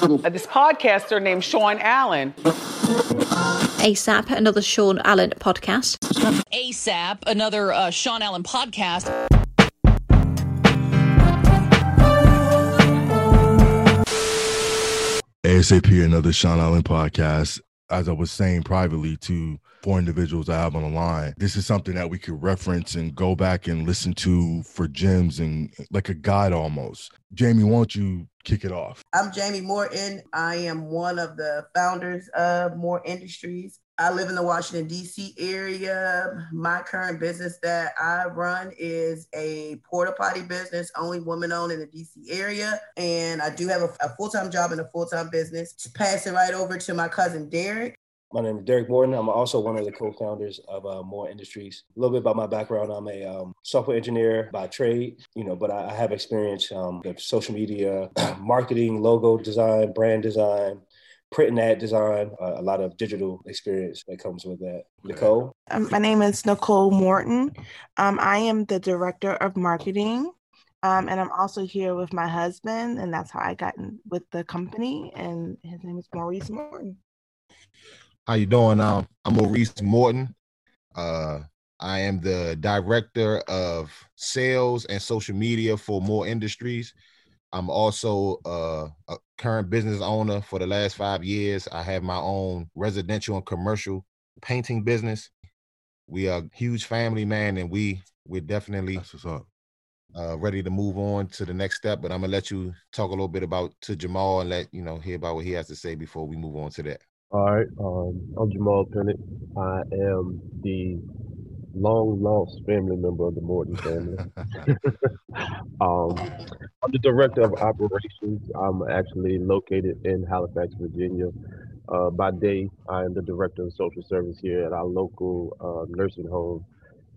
This podcaster named Sean Allen. ASAP, another Sean Allen podcast. ASAP, another uh, Sean Allen podcast. ASAP, another Sean Allen podcast. As I was saying privately to four individuals I have on the line, this is something that we could reference and go back and listen to for gems and like a guide almost. Jamie, why don't you kick it off? I'm Jamie Morton. I am one of the founders of More Industries. I live in the Washington, D.C. area. My current business that I run is a porta potty business, only woman owned in the D.C. area. And I do have a, a full time job and a full time business. Pass it right over to my cousin Derek. My name is Derek Morton. I'm also one of the co-founders of uh, More Industries. A little bit about my background: I'm a um, software engineer by trade, you know, but I, I have experience um, with social media, marketing, logo design, brand design, print and ad design, uh, a lot of digital experience that comes with that. Nicole? Um, my name is Nicole Morton. Um, I am the director of marketing. Um, and I'm also here with my husband, and that's how I got in with the company. And his name is Maurice Morton. How you doing? Um, I'm Maurice Morton. Uh, I am the director of sales and social media for More Industries. I'm also uh, a current business owner for the last five years. I have my own residential and commercial painting business. We are a huge family, man, and we we're definitely uh, ready to move on to the next step. But I'm gonna let you talk a little bit about to Jamal and let you know hear about what he has to say before we move on to that. All right, um, I'm Jamal Pennant. I am the long lost family member of the Morton family. um, I'm the director of operations. I'm actually located in Halifax, Virginia. Uh, by day, I am the director of social service here at our local uh, nursing home.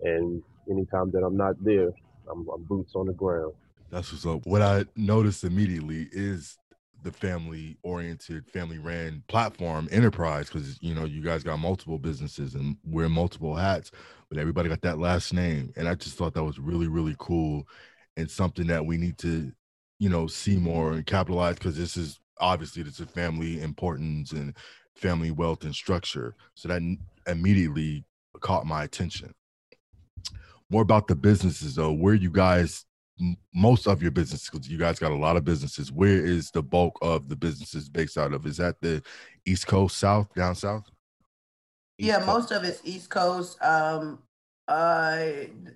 And anytime that I'm not there, I'm, I'm boots on the ground. That's what's up. What I noticed immediately is the family oriented family ran platform enterprise because you know you guys got multiple businesses and wear multiple hats but everybody got that last name. And i just thought that was really really cool and something that we need to you know see more and capitalize because this is obviously this is family importance and family wealth and structure. So that immediately caught my attention. More about the businesses though. Where you guys most of your business because you guys got a lot of businesses. Where is the bulk of the businesses based out of? Is that the east coast south down south? East yeah coast. most of it's east coast. Um uh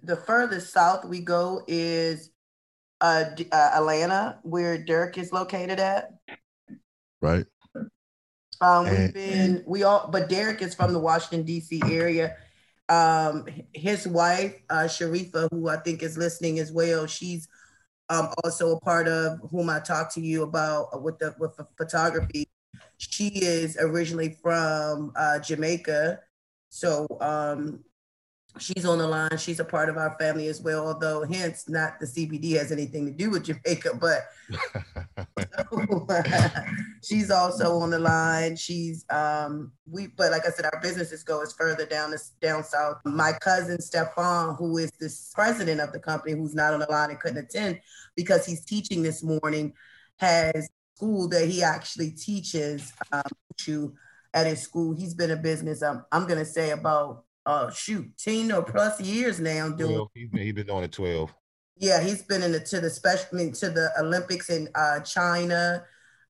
the furthest south we go is uh, uh atlanta where derek is located at. Right. Um and, we've been we all but derek is from the washington dc area um, his wife, uh, Sharifa, who I think is listening as well, she's um, also a part of whom I talked to you about with the with the photography. She is originally from uh, Jamaica, so um, she's on the line. She's a part of our family as well, although hence not the CBD has anything to do with Jamaica, but she's also on the line. She's um we but like I said, our businesses go as further down this down south. My cousin Stefan, who is the president of the company, who's not on the line and couldn't attend because he's teaching this morning, has school that he actually teaches um, at his school. He's been a business. Um, I'm gonna say about uh shoot, 10 or plus years now doing 12. He's been, he's been doing it 12. Yeah, he's been in the to the special I mean, to the Olympics in uh, China.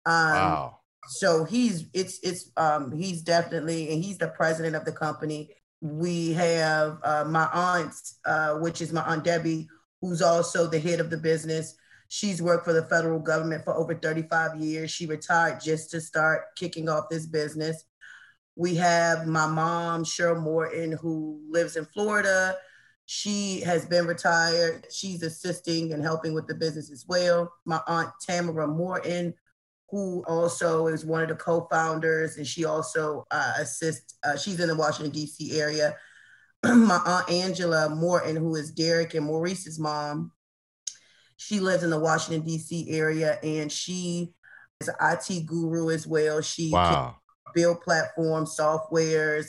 Um, Wow. So he's it's it's um he's definitely and he's the president of the company. We have uh, my aunt, uh, which is my aunt Debbie, who's also the head of the business. She's worked for the federal government for over 35 years. She retired just to start kicking off this business. We have my mom, Cheryl Morton, who lives in Florida. She has been retired. She's assisting and helping with the business as well. My aunt Tamara Morton, who also is one of the co-founders, and she also uh, assists. Uh, she's in the Washington D.C. area. my aunt Angela Morton, who is Derek and Maurice's mom, she lives in the Washington D.C. area, and she is an IT guru as well. She Wow. Build platforms, softwares,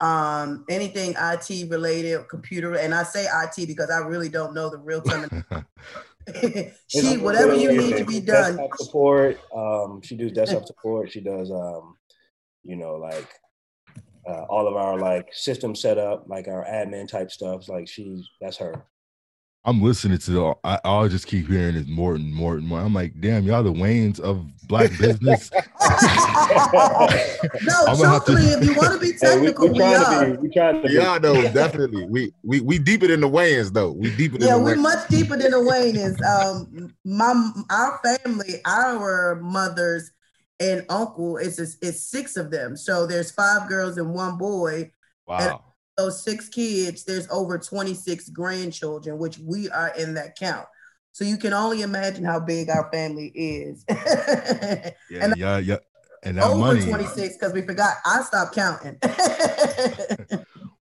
um, anything IT related, computer. And I say IT because I really don't know the real term. she, whatever you need to be done. Desktop support. Um, she does desktop support. She does, um, you know, like uh, all of our like system setup, like our admin type stuff. Like she, that's her. I'm listening to the, I, all I just keep hearing is Morton, Morton, Morton. I'm like, damn, y'all the Wayans of black business. no, I'm gonna have to- truthfully, if you want to be technical, we, are. we trying to be. Yeah, no, definitely. We we we deeper than the Wayans though. We deeper than Yeah, the we're much deeper than the Wayans. Um, my our family, our mothers and uncle is is six of them. So there's five girls and one boy. And Wow. Those six kids, there's over 26 grandchildren, which we are in that count. So you can only imagine how big our family is. Yeah, and yeah, yeah. And that over money, 26 because we forgot. I stopped counting.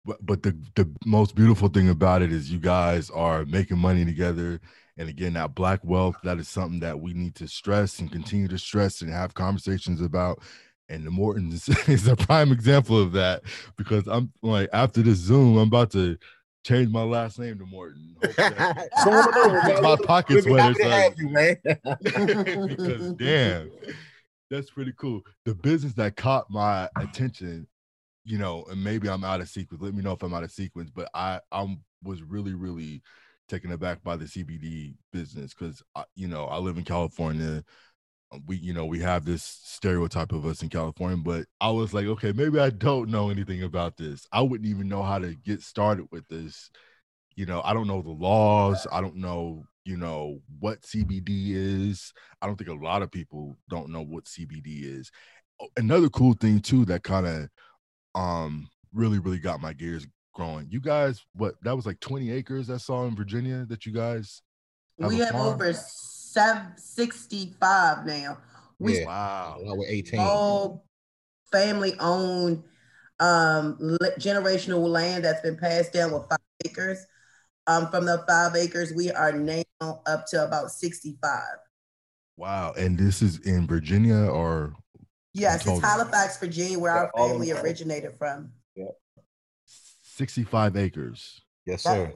but, but the the most beautiful thing about it is you guys are making money together. And again, that black wealth, that is something that we need to stress and continue to stress and have conversations about. And the Mortons is a prime example of that because I'm like, after this Zoom, I'm about to change my last name to Morton. my pockets We'll be happy sweater. to have you, man. because damn, that's pretty cool. The business that caught my attention, you know, and maybe I'm out of sequence. Let me know if I'm out of sequence, but I I was really really taken aback by the CBD business because you know I live in California. Um, We you know we have this stereotype of us in California, but I was like, okay, maybe I don't know anything about this. I wouldn't even know how to get started with this. You know i don't know the laws. I don't know you know what cbd is. I don't think a lot of people don't know what cbd is. Another cool thing too that kind of um really really got my gears growing. You guys what that was like 20 acres i saw in virginia that you guys we have farm? over seven, 65 now. We Yeah. wow Now we're 18. all family owned um generational land that's been passed down with five acres. Um, from the five acres, we are now up to about 65. wow and this is in virginia or Yes, it's? Halifax, Virginia, where Yeah, our family originated from. 65 acres Yes, sir.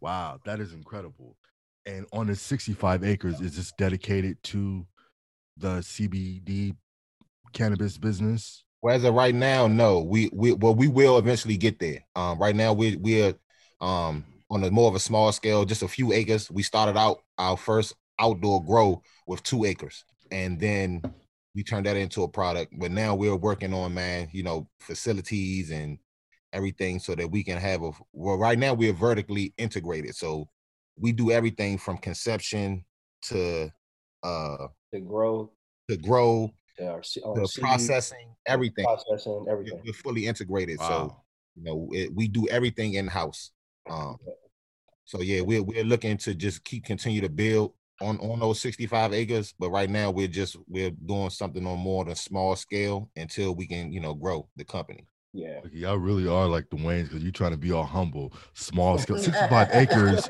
Wow, that is incredible. And on the 65 acres, is this dedicated to the CBD cannabis business? Well, as of right now, no. We we well, we will eventually get there. Um, right now we we're um on a more of a small scale, just a few acres. We started out our first outdoor grow with two acres, and then we turned that into a product. But now we're working on man, you know, facilities and everything so that we can have a well, right now we're vertically integrated. So we do everything from conception to uh To grow, to grow to our, our the processing, everything. processing, everything. We're fully integrated. So you know, it, we do everything in house. Um, so yeah, we're we're looking to just keep continue to build on on those 65 acres, but right now we're just we're doing something on more than small scale until we can you know grow the company. Yeah. Like, y'all really are like the Wayans because you're trying to be all humble, small scale. 65 acres,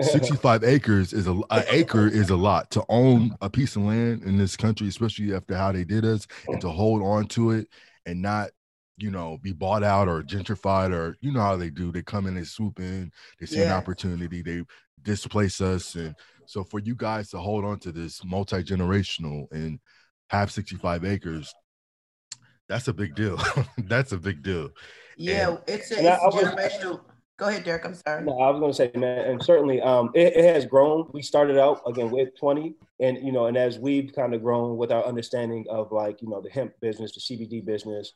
65 acres is a an acre is a lot to own a piece of land in this country, especially after how they did us, and to hold on to it and not, you know, be bought out or gentrified or you know how they do. They come in, they swoop in, they see an opportunity, they displace us, and so for you guys to hold on to this multi generational and have 65 acres, that's a big deal. that's a big deal. Yeah, it's a, it's I generational. Go ahead, Derek. I'm sorry. No, I was going to say, man, and certainly um, it, it, has grown. We started out again with 20, and you know, and as we've kind of grown with our understanding of like you know the hemp business, the CBD business,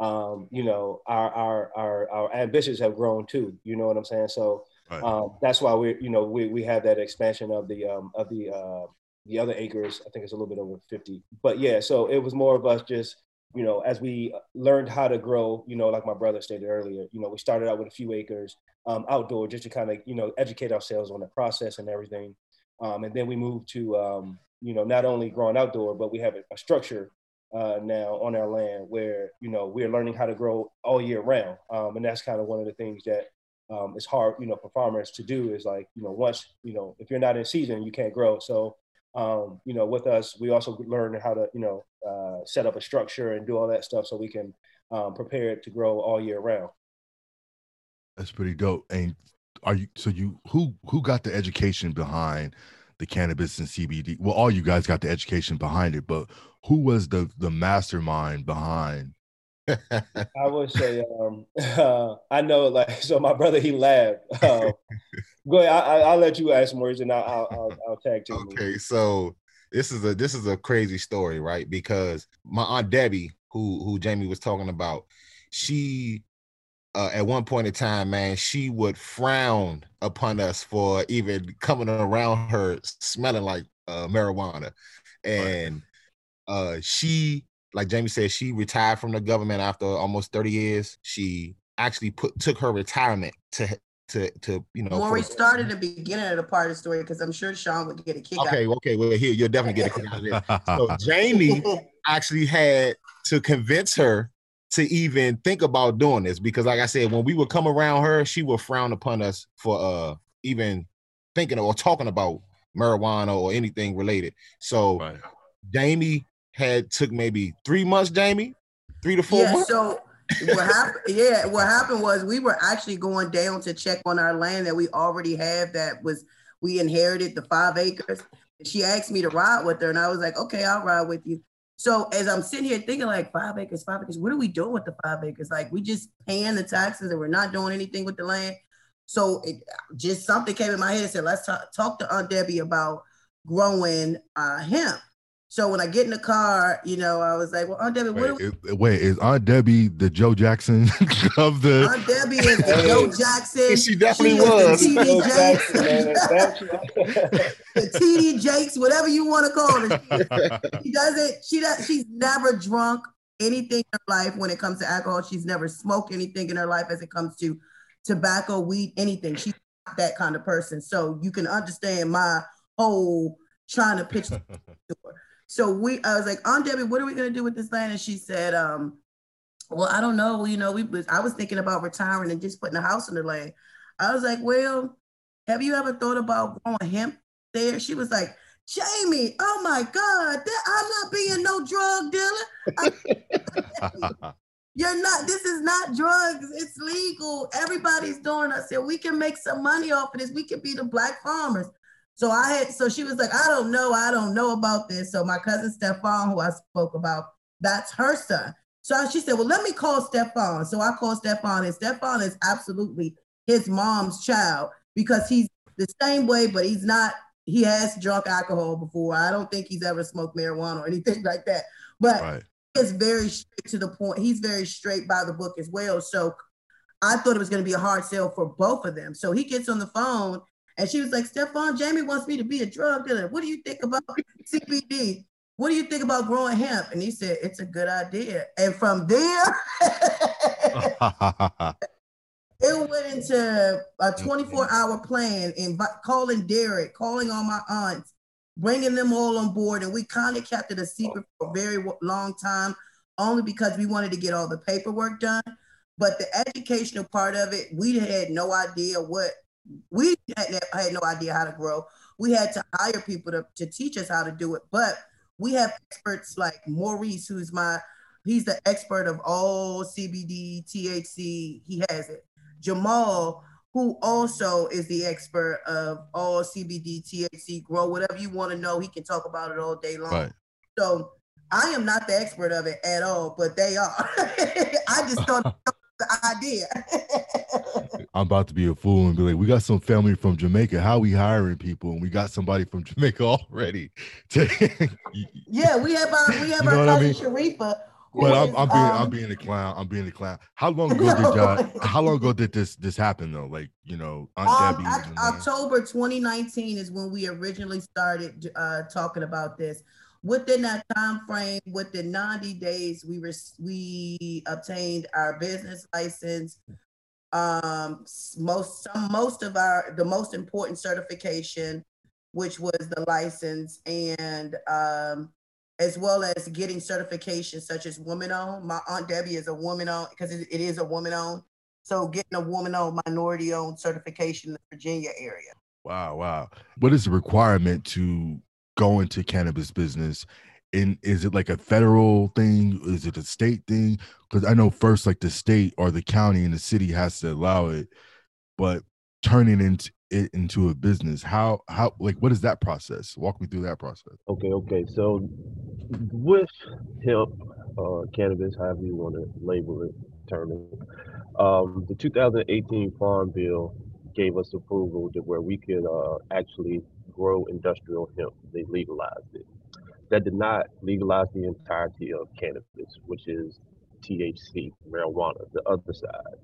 um, you know, our our our our ambitions have grown too. You know what I'm saying? So right. um, that's why we you know we we have that expansion of the um, of the uh, the other acres. I think it's a little bit over 50. But yeah, so it was more of us just you know, as we learned how to grow, you know, like my brother stated earlier, you know, we started out with a few acres um, outdoor just to kind of, you know, educate ourselves on the process and everything. Um, and then we moved to, um, you know, not only growing outdoor, but we have a, a structure uh, now on our land where, you know, we're learning how to grow all year round. Um, and that's kind of one of the things that um, it's hard, you know, for farmers to do is like, you know, once, you know, if you're not in season, you can't grow. So um, you know, with us, we also learn how to, you know, uh, set up a structure and do all that stuff so we can um, prepare it to grow all year round. That's pretty dope. And are you so you who who got the education behind the cannabis and CBD? Well, all you guys got the education behind it, but who was the the mastermind behind? I would say um, uh, I know like so my brother he laughed. Uh, Go ahead. I, will let you ask words, and I'll, I'll, I'll tag team. Okay, so this is a this is a crazy story, right? Because my aunt Debbie, who who Jamie was talking about, she uh, at one point in time, man, she would frown upon us for even coming around her smelling like uh, marijuana, and uh, she, like Jamie said, she retired from the government after almost thirty years. She actually put took her retirement to to to you know. When we started the beginning of the part of the story, because I'm sure Sean would get a kick. Okay, out. okay, okay. well here you'll definitely get a kick out of this. So Jamie actually had to convince her to even think about doing this because, like I said, when we would come around her, she would frown upon us for uh even thinking or talking about marijuana or anything related. So right. Jamie had took maybe three months, Jamie, three to four yeah, months. So what happened? Yeah, what happened was we were actually going down to check on our land that we already have. That was we inherited the five acres. She asked me to ride with her, and I was like, okay, I'll ride with you. So as I'm sitting here thinking, like five acres, five acres, what are we doing with the five acres? Like we just paying the taxes and we're not doing anything with the land. So it just something came in my head and said, let's talk, talk to Aunt Debbie about growing uh, hemp. So when I get in the car, you know, I was like, "Well, Aunt Debbie, wait, what?" We- wait, is Aunt Debbie the Joe Jackson of the? Aunt Debbie is the Joe Jackson. she definitely she was. The TD Jakes, the TD Jakes, whatever you want to call her. She, she doesn't. She does. She's never drunk anything in her life when it comes to alcohol. She's never smoked anything in her life as it comes to tobacco, weed, anything. She's not that kind of person. So you can understand my whole trying to pitch to her. So we, I was like, Aunt Debbie, what are we gonna do with this land? And she said, um, well, I don't know. You know, we I was thinking about retiring and just putting a house on the land. I was like, well, have you ever thought about growing hemp there? She was like, Jamie, oh my God, I'm not being no drug dealer. You're not, this is not drugs, it's legal. Everybody's doing it. So we can make some money off of this. We can be the black farmers. So I had, so she was like, I don't know, I don't know about this. So my cousin Stefan, who I spoke about, that's her son. So she said, Well, let me call Stefan. So I called Stefan, and Stefan is absolutely his mom's child because he's the same way, but he's not, he has drunk alcohol before. I don't think he's ever smoked marijuana or anything like that. But right. it's very straight to the point. He's very straight by the book as well. So I thought it was going to be a hard sell for both of them. So he gets on the phone and she was like, Stefan, Jamie wants me to be a drug dealer. What do you think about CBD? What do you think about growing hemp? And he said, It's a good idea. And from there, it went into a 24 hour plan and calling Derek, calling all my aunts, bringing them all on board. And we kind of kept it a secret for a oh. very long time, only because we wanted to get all the paperwork done. But the educational part of it, we had no idea what we had, had no idea how to grow. We had to hire people to, to teach us how to do it. But we have experts like Maurice, who's my, he's the expert of all CBD, THC. He has it. Jamal, who also is the expert of all CBD, THC, grow, whatever you want to know. He can talk about it all day long. Right. So I am not the expert of it at all, but they are. I just thought the idea. I'm about to be a fool and be like, we got some family from Jamaica. How we hiring people? And we got somebody from Jamaica already. yeah, we have our we have you our cousin I mean? Sharifa. But I'm, I'm, being um, I'm being a clown. I'm being a clown. How long ago no. did y'all? How long ago did this this happen though? Like you know, um, Debbie. October 2019 is when we originally started uh, talking about this within that time frame, within 90 days, we we obtained our business license. Um, most some most of our the most important certification, which was the license, and um, as well as getting certifications such as woman owned. My aunt Debbie is a woman owned because it, it is a woman owned. So getting a woman owned, minority owned certification in the Virginia area. Wow, wow. What is the requirement to go into cannabis business and is it like a federal thing? Is it a state thing? Because i know first like the state or the county and the city has to allow it but turning into it into a business how how like what is that process? Walk me through that process. Okay okay so with hemp uh cannabis however you want to label it term um the 2018 farm bill gave us approval to where we could uh actually grow industrial hemp. They legalized it. That did not legalize the entirety of cannabis, which is THC, marijuana, the other side.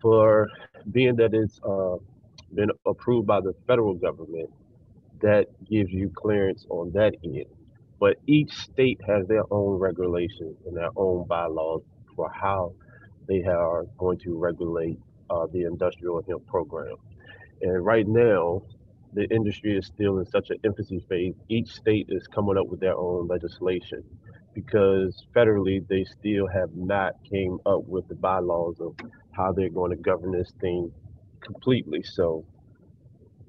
For being that it's uh, been approved by the federal government, that gives you clearance on that end. But each state has their own regulations and their own bylaws for how they are going to regulate uh, the industrial hemp program. And right now, the industry is still in such an infancy phase. Each state is coming up with their own legislation because federally they still have not came up with the bylaws of how they're going to govern this thing completely. So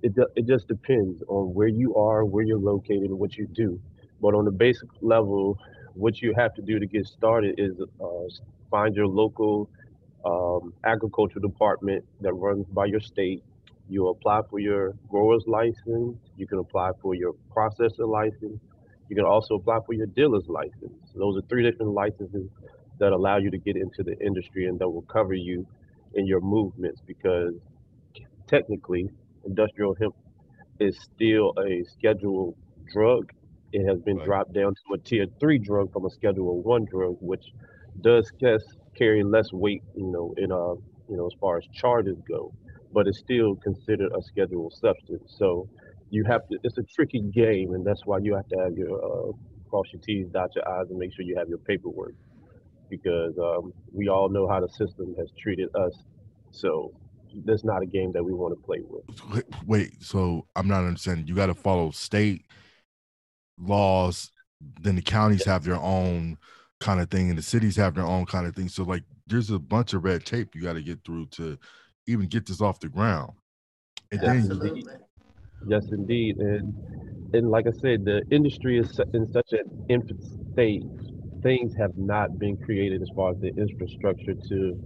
it it just depends on where you are, where you're located, and what you do. But on the basic level, what you have to do to get started is uh, find your local um, agriculture department that runs by your state you apply for your grower's license. You can apply for your processor license. You can also apply for your dealer's license. Those are three different licenses that allow you to get into the industry and that will cover you in your movements because technically industrial hemp is still a scheduled drug. It has been right. dropped down to a tier three drug from a schedule one drug, which does carry less weight, you know, in uh, you know, as far as charges go but it's still considered a scheduled substance. So you have to. It's a tricky game, and that's why you have to have your uh, cross your T's, dot your I's, and make sure you have your paperwork, because um, we all know how the system has treated us. So that's not a game that we want to play with. Wait, so I'm not understanding. You got to follow state laws. Then the counties have their own kind of thing, and the cities have their own kind of thing. So like, there's a bunch of red tape you got to get through to even get this off the ground. And yes, then indeed. yes, indeed, and and like I said, the industry is in such an infant state. Things have not been created as far as the infrastructure to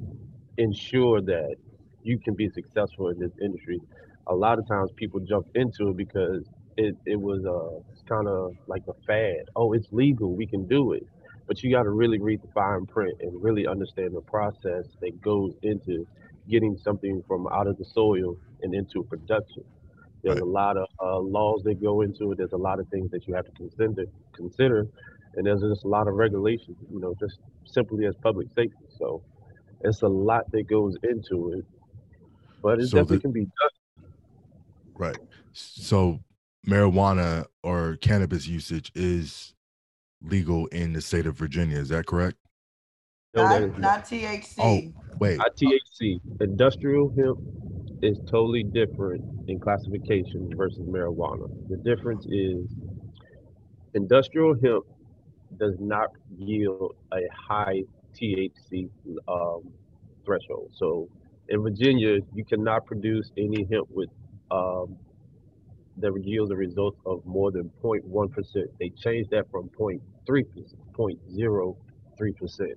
ensure that you can be successful in this industry. A lot of times, people jump into it because it it was uh kind of like a fad. Oh, it's legal, we can do it. But you got to really read the fine print and really understand the process that goes into getting something from out of the soil and into production. There's right. a lot of uh, laws that go into it. There's a lot of things that you have to consider, consider, and there's just a lot of regulations. You know, just simply as public safety. So it's a lot that goes into it, but it so definitely the, can be done. Right. So marijuana or cannabis usage is legal in the state of Virginia. Is that correct? Not, not THC. Oh, wait. Not THC. Industrial hemp is totally different in classification versus marijuana. The difference is industrial hemp does not yield a high THC um, threshold. So in Virginia, you cannot produce any hemp with um, that yields a result of more than 0.1%. They changed that from 0.3%, 0.03%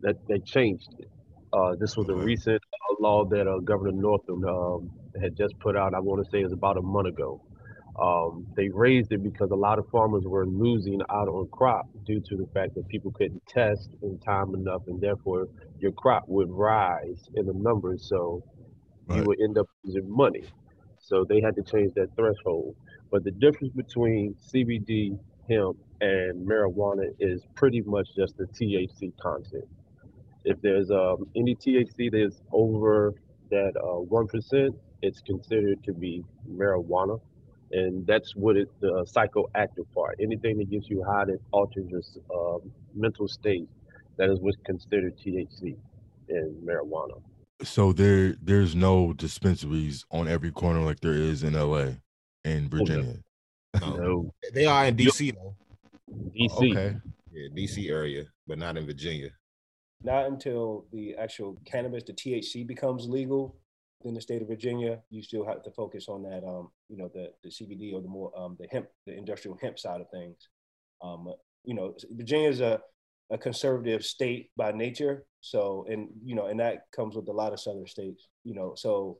that they changed it. Uh, this was a recent uh, law that uh, Governor Northam um, had just put out. I want to say it was about a month ago. Um, they raised it because a lot of farmers were losing out on crop due to the fact that people couldn't test in time enough, and therefore your crop would rise in the numbers, so you would end up losing money. So they had to change that threshold. But the difference between CBD, hemp, and marijuana is pretty much just the THC content. If there's um, any THC that's over that uh, one it's considered to be marijuana, and that's what it the psychoactive part. Anything that gets you high that alters your um, mental state, that is what's considered THC in marijuana. So there there's no dispensaries on every corner like there is in LA and Virginia. No, They are in DC though. DC. Okay. Yeah, DC area, but not in Virginia. Not until the actual cannabis, the THC becomes legal in the state of Virginia, you still have to focus on that, um, you know, the, the CBD or the more, um, the hemp, the industrial hemp side of things. Um, you know, Virginia is a, a conservative state by nature. So, and, you know, and that comes with a lot of southern states, you know, so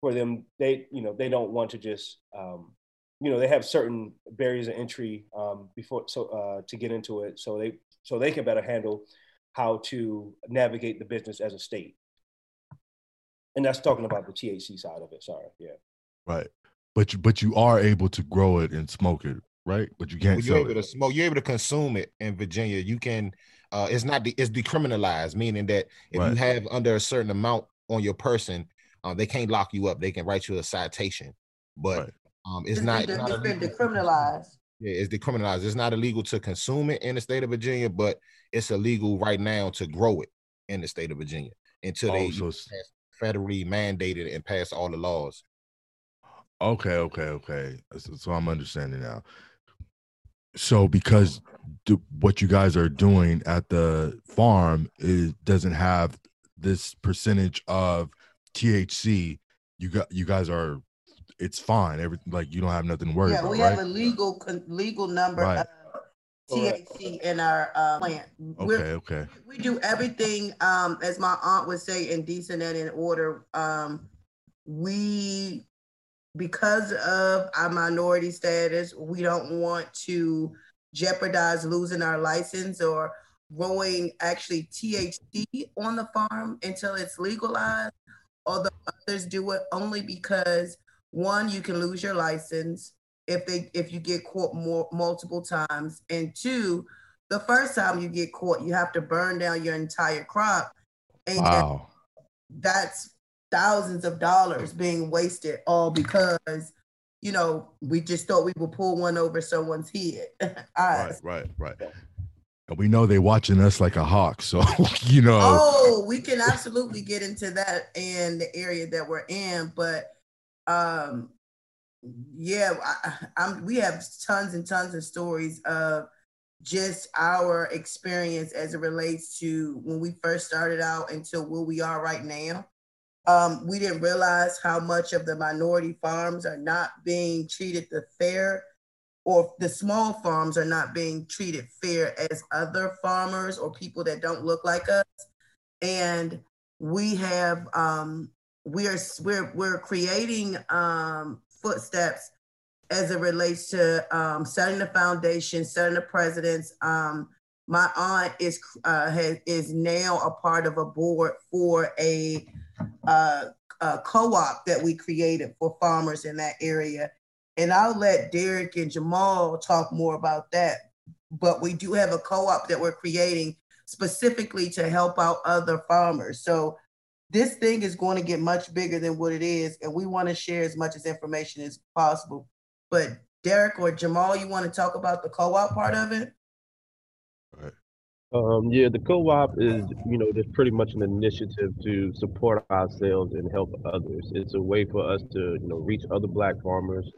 for them, they, you know, they don't want to just, um, you know, they have certain barriers of entry um, before, so uh, to get into it. So they, so they can better handle how to navigate the business as a state. And that's talking about the THC side of it. Sorry, yeah. Right. But you but you are able to grow it and smoke it, right? But you can't Well, you're sell able it. to smoke. You're able to consume it in Virginia. You can. Uh, it's not. De- it's decriminalized, meaning that if you have under a certain amount on your person, uh, they can't lock you up. They can write you a citation, but um, it's, It's not. been- not it's been decriminalized. Yeah, it's decriminalized. It's not illegal to consume it in the state of Virginia, but it's illegal right now to grow it in the state of Virginia until they Oh, so pass- federally mandated and pass all the laws. Okay, okay, okay. So, so I'm understanding now. So because do, what you guys are doing at the farm is doesn't have this percentage of THC, you got you guys are it's fine. Everything like you don't have nothing to worry Yeah, about, we right? have a legal con- legal number Right. of THC in our uh, plant. We're- okay, okay. we do everything um as my aunt would say in decent and in order um we because of our minority status we don't want to jeopardize losing our license or growing actually THC on the farm until it's legalized. Although others do it only because one you can lose your license if they if you get caught more multiple times. And two the first time you get caught you have to burn down your entire crop. And Wow. that's thousands of dollars being wasted all because you know we just thought we would pull one over someone's head Right, right, right. And we know they're watching us like a hawk, so you know. Oh, we can absolutely get into that in the area that we're in, but um, yeah, I, I'm. We have tons and tons of stories of just our experience as it relates to when we first started out until where we are right now. Um, we didn't realize how much of the minority farms are not being treated the fair or the small farms are not being treated fair as other farmers or people that don't look like us. And we have um we're we're we're creating um footsteps as it relates to um setting the foundation setting the precedents um my aunt is uh has, is now a part of a board for a uh a co-op that we created for farmers in that area and I'll let Derek and Jamal talk more about that. But we do have a co-op that we're creating specifically to help out other farmers. So this thing is going to get much bigger than what it is, and we want to share as much as information as possible. But Derek or Jamal, you want to talk about the co-op part of it? Um, yeah, the co-op is, you know, just pretty much an initiative to support ourselves and help others. It's a way for us to, you know, reach other Black farmers,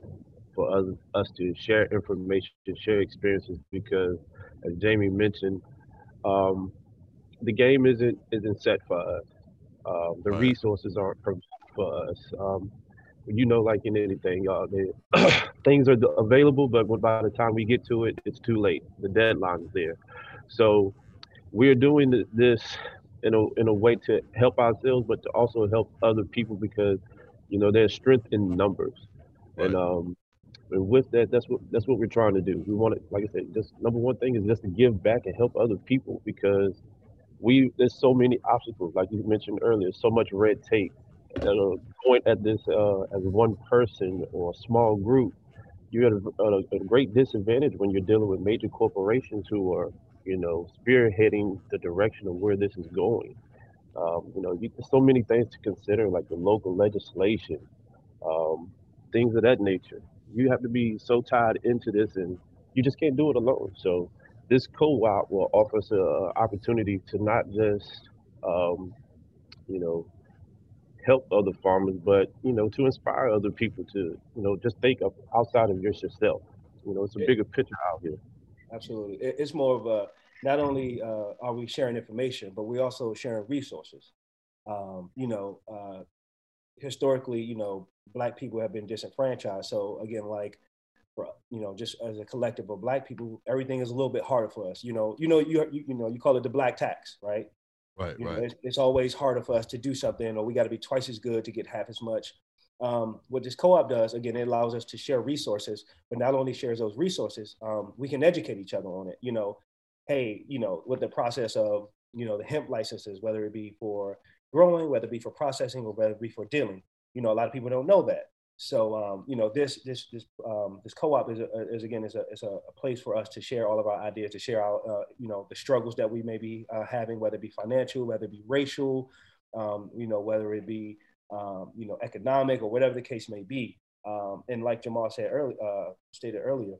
for us, us to share information, to share experiences. Because, as Jamie mentioned, um, the game isn't isn't set for us. Um, the resources aren't provided for us. Um, you know, like in anything, y'all, they, things are available, but by the time we get to it, it's too late. The deadline is there. So we're doing this in a in a way to help ourselves, but to also help other people because you know there's strength in numbers, and um, And with that, that's what that's what we're trying to do. We want to, like I said, just number one thing is just to give back and help other people because we there's so many obstacles, like you mentioned earlier, so much red tape. At a point at this uh, as one person or a small group, you're at a, a, a great disadvantage when you're dealing with major corporations who are, you know, spearheading the direction of where this is going. Um, you know, you, there's so many things to consider, like the local legislation, um, things of that nature. You have to be so tied into this, and you just can't do it alone. So, this co-op will offer us an opportunity to not just, um, you know, help other farmers, but you know, to inspire other people to, you know, just think of outside of yourself. You know, it's a bigger picture out here. Absolutely, it's more of a not only uh, are we sharing information, but we also sharing resources. Um, you know, uh, historically, you know, black people have been disenfranchised. So again, like, you know, just as a collective of black people, everything is a little bit harder for us. You know, you know, you you, you know, you call it the black tax, right? Right, you right. Know, it's, it's, always harder for us to do something, or we got to be twice as good to get half as much. Um, what this co-op does, again, it allows us to share resources, but not only shares those resources, um, we can educate each other on it. You know, hey, you know, with the process of, you know, the hemp licenses, whether it be for growing, whether it be for processing, or whether it be for dealing. You know, a lot of people don't know that. So, um, you know, this this this um, this co-op is, a, is again is a is a, place for us to share all of our ideas, to share our uh, you know the struggles that we may be uh, having, whether it be financial, whether it be racial, um, you know, whether it be um, you know economic or whatever the case may be. Um, and like Jamal said earlier, uh, stated earlier,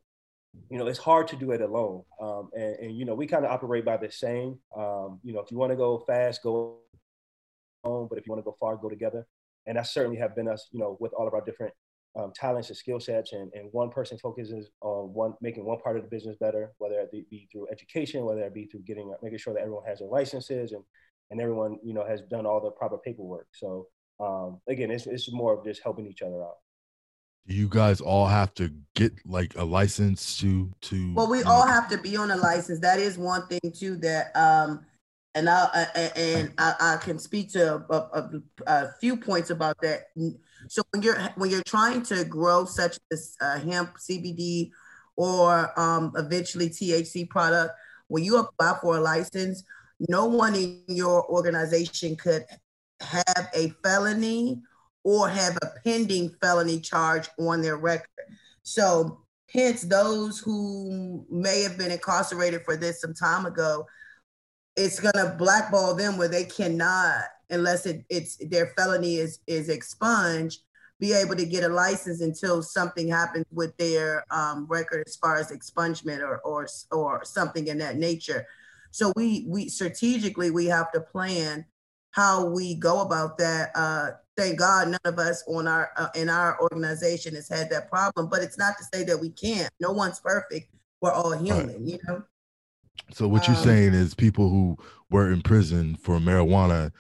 you know, it's hard to do it alone. Um, and, and, you know, we kind of operate by the same, um, you know, if you want to go fast, go home, but if you want to go far, go together. And that certainly have been us, you know, with all of our different um, talents and skill sets. And, and one person focuses on one, making one part of the business better, whether it be through education, whether it be through getting, making sure that everyone has their licenses and, and everyone, you know, has done all the proper paperwork. So um, again, it's, it's more of just helping each other out Do you guys all have to get like a license to to well we all know? have to be on a license that is one thing too that um and i and i, I can speak to a, a, a, few points about that so when you're when you're trying to grow such as uh, hemp cbd or um eventually thc product when you apply for a license no one in your organization could have a felony or have a pending felony charge on their record. So, hence, those who may have been incarcerated for this some time ago, it's going to blackball them where they cannot, unless it, it's their felony is is expunged, be able to get a license until something happens with their um, record as far as expungement or or or something in that nature. So we we strategically we have to plan how we go about that. Uh, thank God none of us on our uh, in our organization has had that problem. But it's not to say that we can't. No one's perfect. We're all human, right. you know. So what you're um, saying is people who were in prison for marijuana.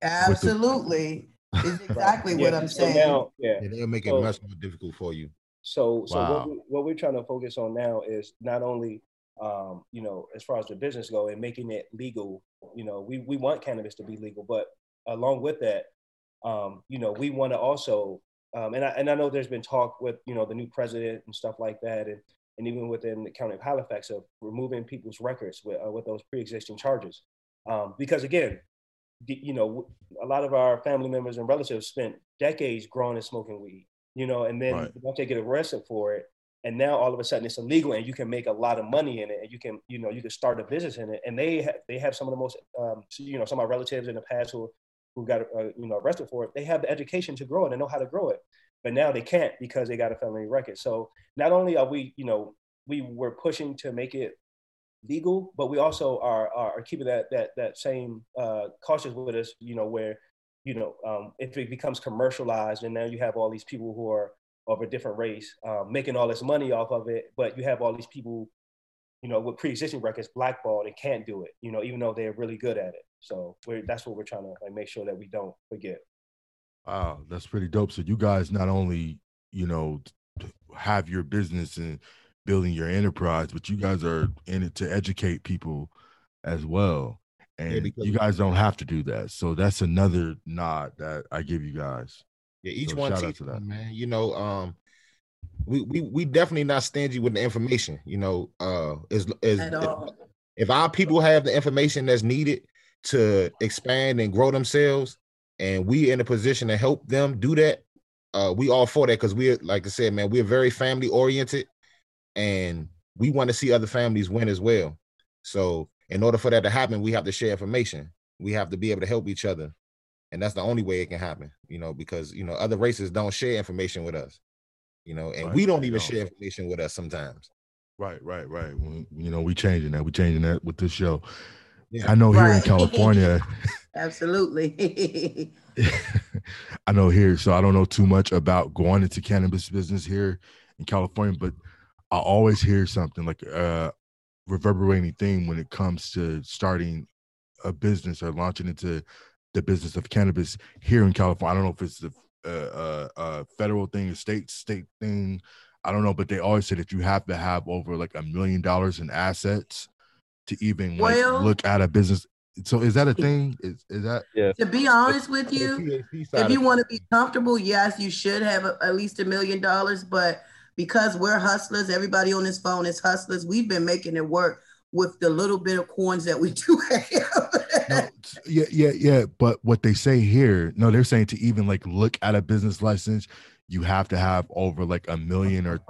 Absolutely, the- is exactly yeah, what I'm so saying. Now, yeah, yeah they'll make it so, much more difficult for you. So, so wow. what, we, what we're trying to focus on now is not only um, you know, as far as the business go and making it legal, you know, we, we want cannabis to be legal, but along with that, um, you know, we want to also, um, and I and I know there's been talk with you know the new president and stuff like that, and and even within the county of Halifax of removing people's records with uh, with those pre-existing charges, um, because again, you know, a lot of our family members and relatives spent decades growing and smoking weed, you know, and then right. once they get arrested for it, and now all of a sudden it's illegal and you can make a lot of money in it and you can you know you can start a business in it. And they ha- they have some of the most um, you know some of my relatives in the past who who got uh, you know arrested for it they have the education to grow it and know how to grow it. But now they can't because they got a felony record. So not only are we you know we were pushing to make it legal but we also are are, are keeping that that that same uh, cautious with us you know where you know um, if it becomes commercialized and now you have all these people who are of a different race, um, making all this money off of it, but you have all these people, you know, with pre-existing records blackballed and can't do it, you know, even though they're really good at it. So that's what we're trying to like make sure that we don't forget. Wow, that's pretty dope. So you guys not only, you know, have your business and building your enterprise, but you guys are in it to educate people as well. And yeah, you guys don't have to do that. So that's another nod that I give you guys. Yeah, each so one teach one, man. You know, um, we we we definitely not stingy with the information. You know, uh, is is if our people have the information that's needed to expand and grow themselves, and we in a position to help them do that, uh, we all for that because we're like I said, man, we're very family oriented, and we want to see other families win as well. So in order for that to happen, we have to share information. We have to be able to help each other. And that's the only way it can happen, you know, because you know, other races don't share information with us, you know, and right, we don't even don't. share information with us sometimes. Right, right, right. you know, we changing that. We changing that with this show. Yeah. I know here in California. Absolutely. I know here, so I don't know too much about going into cannabis business here in California, but I always hear something like a reverberating theme when it comes to starting a business or launching into the business of cannabis here in California. I don't know if it's a, a, a federal thing, a state state thing. I don't know, but they always say that you have to have over like a million dollars in assets to even well, like look at a business. So is that a thing? Is is that? Yeah. To be honest with you, if you want to be comfortable, yes, you should have a, at least a million dollars. But because we're hustlers, everybody on this phone is hustlers. We've been making it work with the little bit of coins that we do have. No, yeah, yeah, yeah. But what they say here, no, they're saying to even like look at a business license, you have to have over like a million or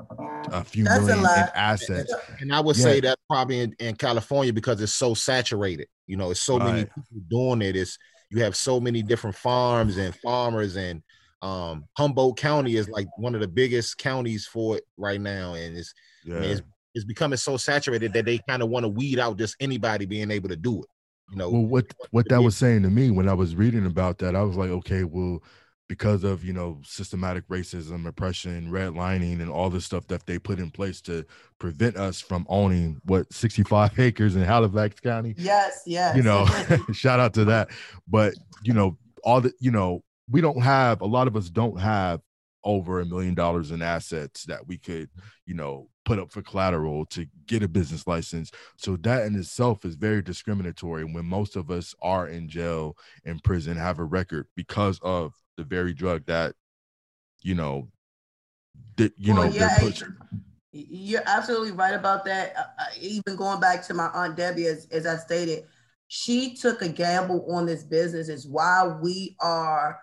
a few That's million a in assets. And I would yeah. say that probably in, in, California because it's so saturated. You know, it's so right. many people doing it. It's you have so many different farms and farmers and um, Humboldt County is like one of the biggest counties for it right now, and it's, yeah. I mean, it's, it's becoming so saturated that they kind of want to weed out just anybody being able to do it. You know, well, what what that was saying to me when I was reading about that, I was like, okay, well, because of you know systematic racism, oppression, redlining, and all the stuff that they put in place to prevent us from owning what 65 acres in Halifax County. Yes, yes. You know, shout out to that. But you know, all the you know we don't have a lot of us don't have over a million dollars in assets that we could you know put up for collateral to get a business license. So that in itself is very discriminatory when most of us are in jail in prison have a record because of the very drug that you know that you well, know yeah, you're absolutely right about that uh, uh, even going back to my aunt debbie as, as i stated she took a gamble on this business. Is why we are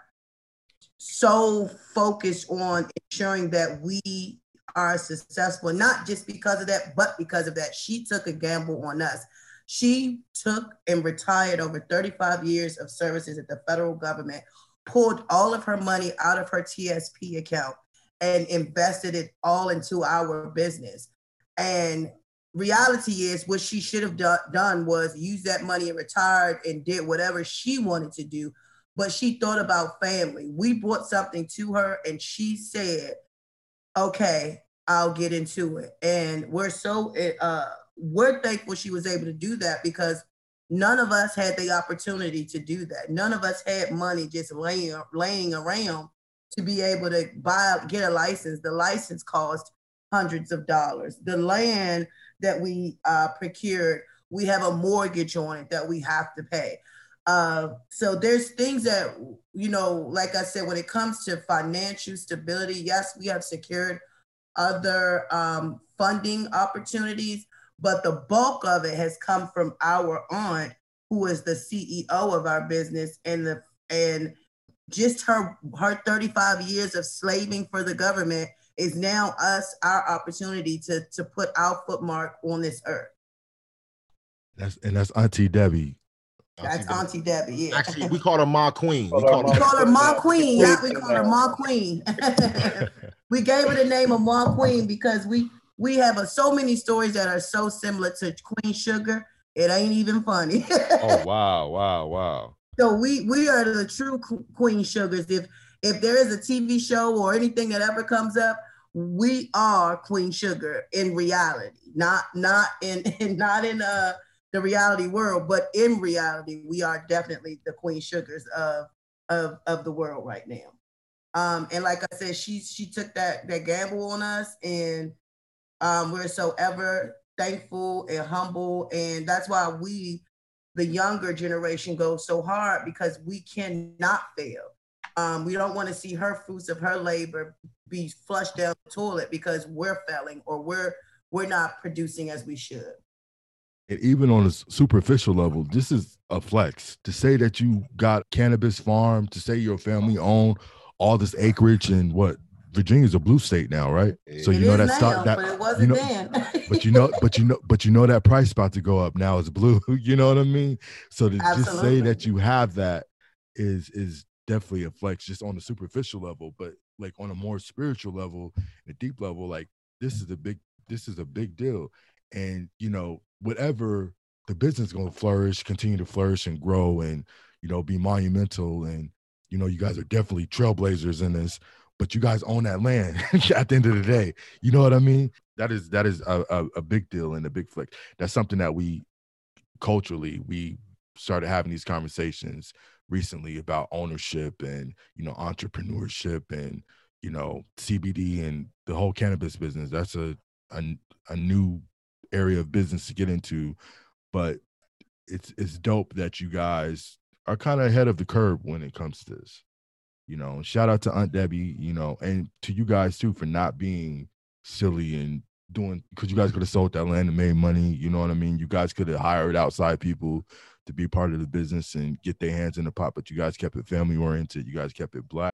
so focused on ensuring that we are successful, not just because of that, but because of that. She took a gamble on us. She took and retired over 35 years of services at the federal government, pulled all of her money out of her TSP account and invested it all into our business. And reality is what she should have do- done was use that money and retired and did whatever she wanted to do but she thought about family. We brought something to her and she said, okay, I'll get into it. And we're so, uh, we're thankful she was able to do that because none of us had the opportunity to do that. None of us had money just laying, laying around to be able to buy, get a license. The license cost hundreds of dollars. The land that we uh, procured, we have a mortgage on it that we have to pay. Uh, so there's things that you know, like I said, when it comes to financial stability, yes, we have secured other um, funding opportunities, but the bulk of it has come from our aunt, who is the CEO of our business, and the and just her her 35 years of slaving for the government is now us our opportunity to to put our footmark on this earth. That's and that's Auntie Debbie that's Auntie Debbie. Yeah. Actually, we call her Ma Queen. We call, her, call her Ma Queen. Yeah, we call her Ma Queen. we gave her the name of Ma Queen because we we have a, so many stories that are so similar to Queen Sugar. It ain't even funny. oh wow, wow, wow. So we we are the true Queen Sugars. If if there is a TV show or anything that ever comes up, we are Queen Sugar in reality, not not in, in not in uh the reality world, but in reality, we are definitely the queen sugars of of of the world right now. Um, and like I said, she she took that that gamble on us, and um, we're so ever thankful and humble, and that's why we, the younger generation, go so hard because we cannot fail. Um, we don't want to see her fruits of her labor be flushed down the toilet because we're failing or we're we're not producing as we should. And even on a superficial level, this is a flex to say that you got cannabis farm, to say your family own all this acreage and what Virginia's a blue state now, right? So you know that start that but you know, then. but you know, but you know, but you know that price about to go up now. It's blue. You know what I mean? So to Absolutely. just say that you have that is is definitely a flex just on the superficial level, but like on a more spiritual level, a deep level, like this is a big this is a big deal. And you know, whatever the business going to flourish, continue to flourish and grow and you know be monumental and you know you guys are definitely trailblazers in this but you guys own that land at the end of the day. You know what I mean? That is that is a, a, a, big deal and a big flick. That's something that we culturally we started having these conversations recently about ownership and you know entrepreneurship and you know CBD and the whole cannabis business. That's a a, a new area of business to get into, but it's it's dope that you guys are kind of ahead of the curve when it comes to this you know? Shout out to aunt debbie you know and to you guys too for not being silly and doing because you guys could have sold that land and made money you know what i mean? You guys could have hired outside people to be part of the business and get their hands in the pot but you guys kept it family oriented you guys kept it black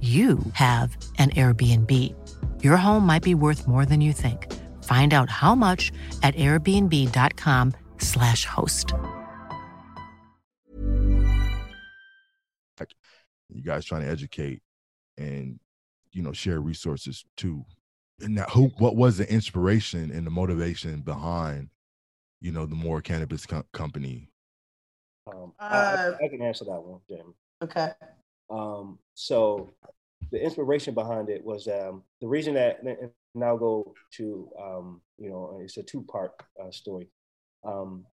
you have an Airbnb. Your home might be worth more than you think. Find out how much at airbnb.com/slash host. You guys trying to educate and you know share resources too. And now who what was the inspiration and the motivation behind you know the more cannabis co- company? Um, uh, I, I, can answer that one, Jim. Okay. Um, so the inspiration behind it was um, the reason that now go to um, you know it's a two part uh, story. Um,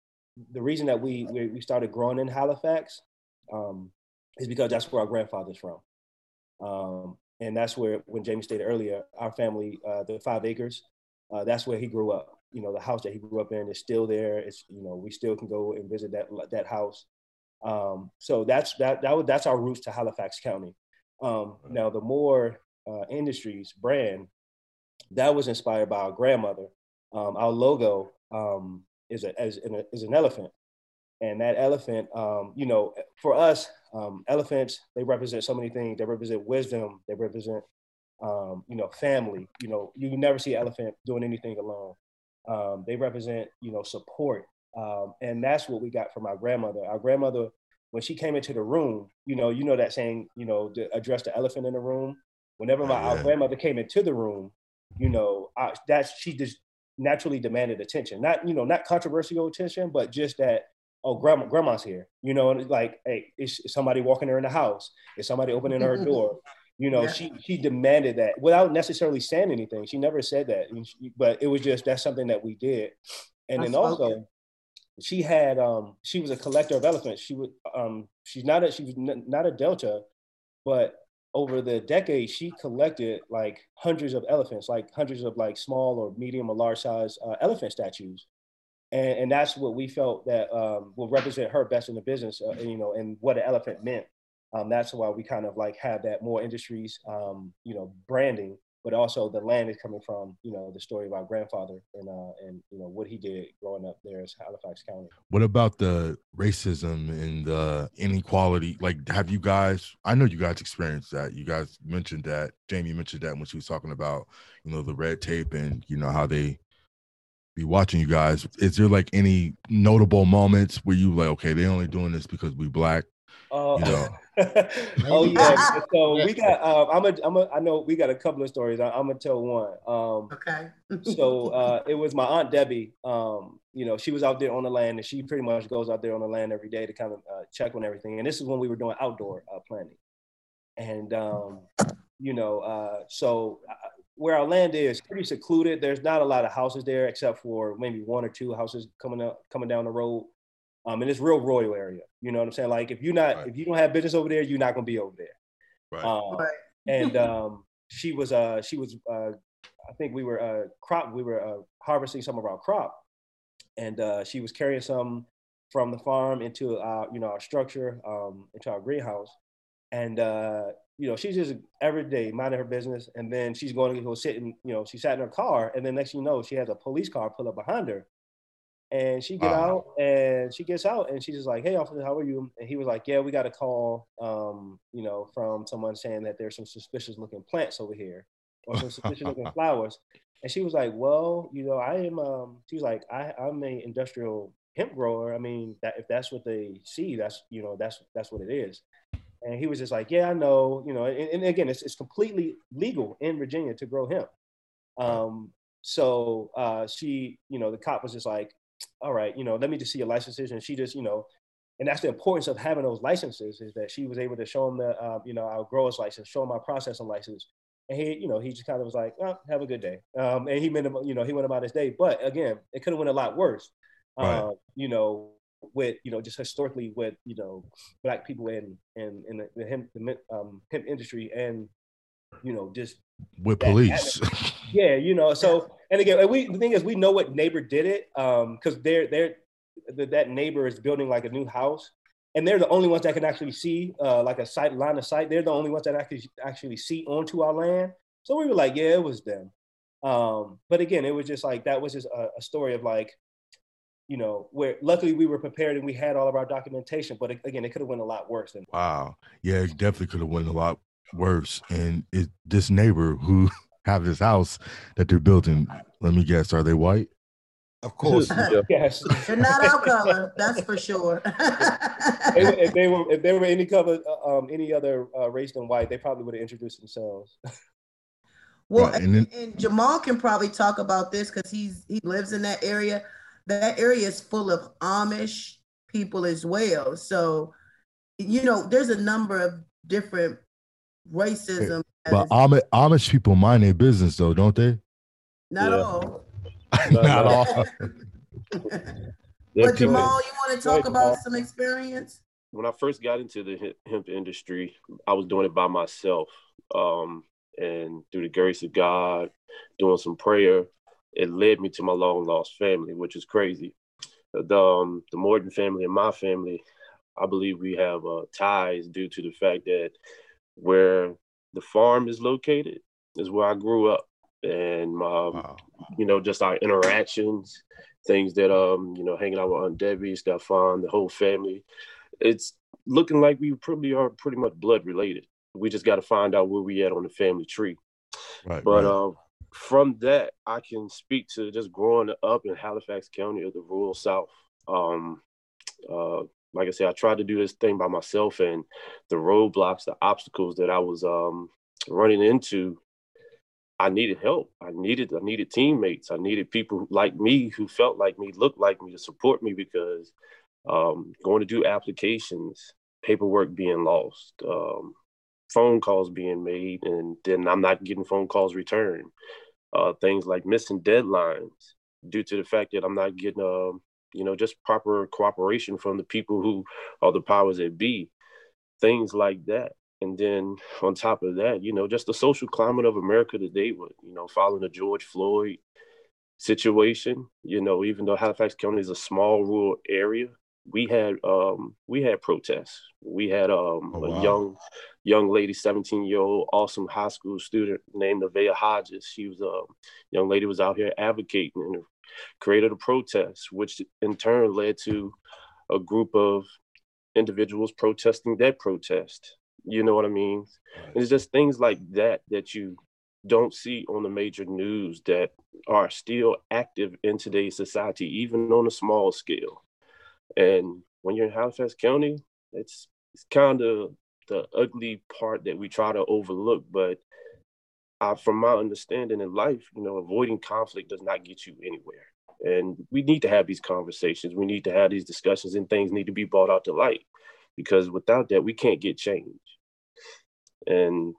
the reason that we, we, we started growing in Halifax um, is because that's where our grandfather's from, um, and that's where when Jamie stated earlier, our family uh, the five acres, uh, that's where he grew up. You know the house that he grew up in is still there. It's you know we still can go and visit that that house. Um, so that's that that that's our roots to Halifax County. Um, now the more uh, industries brand that was inspired by our grandmother. Um, our logo um, is a, is, an, is an elephant, and that elephant, um, you know, for us, um, elephants they represent so many things. They represent wisdom. They represent, um, you know, family. You know, you never see an elephant doing anything alone. they represent, you know, support. Um, and that's what we got from our grandmother. Our grandmother, when she came into the room, you know, you know that saying, you know, address the elephant in the room. Whenever my Yeah. grandmother came into the room, you know, I, that's she just naturally demanded attention. Not, you know, not controversial attention, but just that, oh, grandma, grandma's here. You know, and it's like, hey, is, is somebody walking her in the house? Is somebody opening her door? You know, Yeah. she she demanded that without necessarily saying anything. She never said that, she- but it was just that's something that we did. And then also, spoken. She had um she was a collector of elephants. She would um she's not a she was not a delta, but over the decades she collected like hundreds of elephants, like hundreds of like small or medium or large size uh, elephant statues. And, and that's what we felt that um, will represent her best in the business, uh, you know, and what an elephant meant. Um, that's why we kind of like have that more industries, um, you know, branding, but also the land is coming from, you know, the story our grandfather and uh, and you know what he did growing up there as Halifax County. What about the racism and the inequality? Like, have you guys? I know you guys experienced that. You guys mentioned that. Jamie mentioned that when she was talking about, you know, the red tape and you know how they be watching you guys. Is there like any notable moments where you like, okay, they only doing this because we black? Uh, You know. oh yeah. So we got. Uh, I'm a. I'm a. I know we got a couple of stories. I, I'm gonna tell one. Um, okay. so uh, it was my aunt Debbie. Um, you know, she was out there on the land, and she pretty much goes out there on the land every day to kind of uh, check on everything. And this is when we were doing outdoor uh, planting. And um, you know, uh, so uh, where our land is pretty secluded. There's not a lot of houses there, except for maybe one or two houses coming up, coming down the road. Um, and it's real royal area. You know what I'm saying? Like if you're not, if you don't have business over there, you're not gonna be over there. Right. Um, and um, she was, uh, she was, uh, I think we were uh, crop, we were uh, harvesting some of our crop, and uh, she was carrying some from the farm into our, you know, our structure, um, into our greenhouse, and uh, you know, she's just every day minding her business, and then she's going to go sit in, you know, she sat in her car, and then next thing you know, she has a police car pull up behind her, and she get Wow. out and she gets out and she's just like, "Hey, officer, how are you?" And he was like, "Yeah, we got a call, um, you know, from someone saying that there's some suspicious looking plants over here or some suspicious looking flowers." And she was like, "Well, you know, I am." Um, she was like, I, "I'm a industrial hemp grower. I mean, that if that's what they see, that's you know, that's that's what it is." And he was just like, "Yeah, I know, you know." And, and again, it's it's completely legal in Virginia to grow hemp. Um, so uh, she, you know, the cop was just like, all right, you know, let me just see your licenses. And she just, you know, and that's the importance of having those licenses is that she was able to show him the, uh, you know, our grower's license, show him our processing license. And he, you know, he just kind of was like, oh, have a good day. Um, and he meant, you know, he went about his day. But again, it could have went a lot worse. Right. Uh, you know, with, you know, just historically with, you know, black people in, in, in the, the hemp, the, um, hemp industry and, you know, just With police. atmosphere. yeah, you know. So and again, and we the thing is we know what neighbor did it um because they're they're th- that neighbor is building like a new house and they're the only ones that can actually see uh like a sight line of sight. They're the only ones that actually actually see onto our land. So we were like, yeah, it was them. Um, but again, it was just like that was just a, a story of like, you know, where luckily we were prepared and we had all of our documentation. But again, it could have went a lot worse than Wow. Yeah, it definitely could have went a lot worse. And it, this neighbor who have this house that they're building, let me guess, are they white? Of course. yes. They're not our color, that's for sure. They were- if they were if they were any cover uh, um any other uh, race than white, they probably would have introduced themselves. Well, Right, and then- and Jamal can probably talk about this because he's he lives in that area. That area is full of Amish people as well. So, you know, there's a number of different racism. But as- Amish, Amish people mind their business though, don't they? not Yeah. all. Not all. But Jamal, you want to Go ahead, talk about Jamal. some experience? when I first got into the hemp- hemp industry, I was doing it by myself. Um, and through the grace of God, doing some prayer, it led me to my long lost family, which is crazy. The, um, the Morton family and my family, I believe we have uh, ties due to the fact that where the farm is located is where I grew up. And, um, you know, just our interactions, things that, um, you know, hanging out with Aunt Debbie, Stefan, the whole family it's looking like we probably are pretty much blood related. We just got to find out where we at on the family tree. Right. But right. uh, from that, I can speak to just growing up in Halifax County of the rural South. Um, uh, like I said, I tried to do this thing by myself, and the roadblocks, the obstacles that I was um, running into, I needed help. I needed I needed teammates. I needed people like me who felt like me, looked like me to support me because um, going to do applications, paperwork being lost, um, phone calls being made, and then I'm not getting phone calls returned. Uh, things like missing deadlines due to the fact that I'm not getting, uh, you know, just proper cooperation from the people who are the powers that be. Things like that. And then on top of that, you know, just the social climate of America today with, you know, following the George Floyd situation, you know, even though Halifax County is a small rural area, we had um we had protests. We had um oh, wow. a young young lady, 17 year old, awesome high school student named Nevaeh Hodges. She was a um, young lady was out here advocating and created a protest, which in turn led to a group of individuals protesting that protest. You know what I mean? Right. It's just things like that that you don't see on the major news that are still active in today's society, even on a small scale. And when you're in Halifax County, it's it's kind of the ugly part that we try to overlook. But uh, from my understanding in life, you know, avoiding conflict does not get you anywhere. And we need to have these conversations. We need to have these discussions, and things need to be brought out to light because without that, we can't get change. And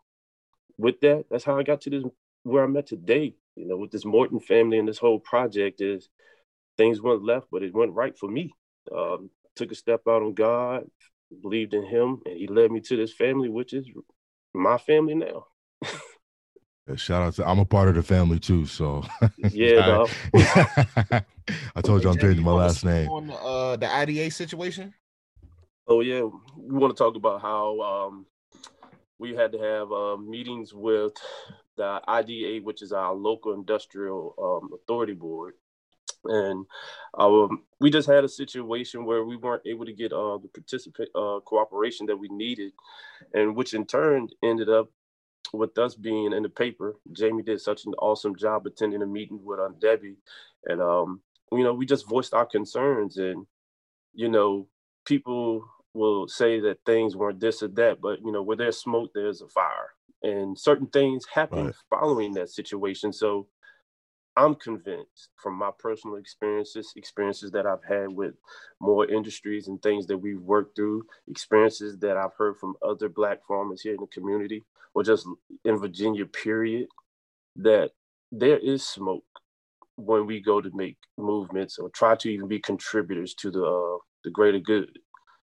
with that, that's how I got to this where I'm at today. You know, with this Morton family and this whole project is things went left, but it went right for me. Um, took a step out on God, believed in Him, and He led me to this family, which is my family now. Shout out to I'm a part of the family too, so yeah. I, I told you I'm changing my last name. On uh, the IDA situation. Oh yeah, we want to talk about how um, we had to have uh, meetings with the IDA, which is our local industrial um, authority board, and um, we just had a situation where we weren't able to get uh, the participant uh, cooperation that we needed, and which in turn ended up with us being in the paper. Jamie did such an awesome job attending a meeting with uh, Debbie, and um, you know we just voiced our concerns, and you know people will say that things weren't this or that, but you know where there's smoke, there's a fire, and certain things happen right. following that situation. So I'm convinced from my personal experiences, experiences that I've had with more industries and things that we've worked through, experiences that I've heard from other Black farmers here in the community, or just in Virginia, period, that there is smoke when we go to make movements or try to even be contributors to the uh, the greater good.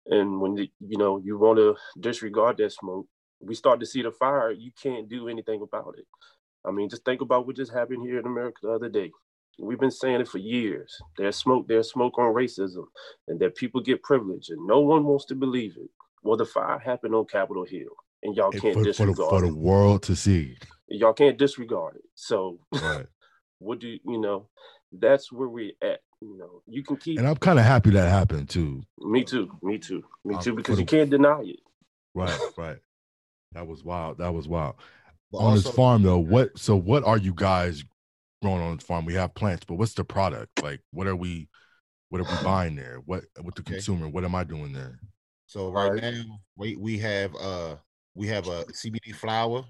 And when the, you know you want to disregard that smoke, we start to see the fire. You can't do anything about it. I mean, just think about what just happened here in America the other day. We've been saying it for years. There's smoke, there's smoke on racism, and that people get privilege, and no one wants to believe it. Well, the fire happened on Capitol Hill, and y'all can't for, disregard for the, for the world to see. Y'all can't disregard it. So, right. what do you know? That's where we're at. You know, you can keep. And I'm kind of happy that happened too. Me too. Me too. Me um, too. Because the, you can't deny it. Right. Right. That was wild. That was wild. But on also, this farm though, what so what are you guys growing on this farm? We have plants, but what's the product? Like what are we what are we buying there? What with the okay. consumer? What am I doing there? So right now we we have uh we have a CBD flower.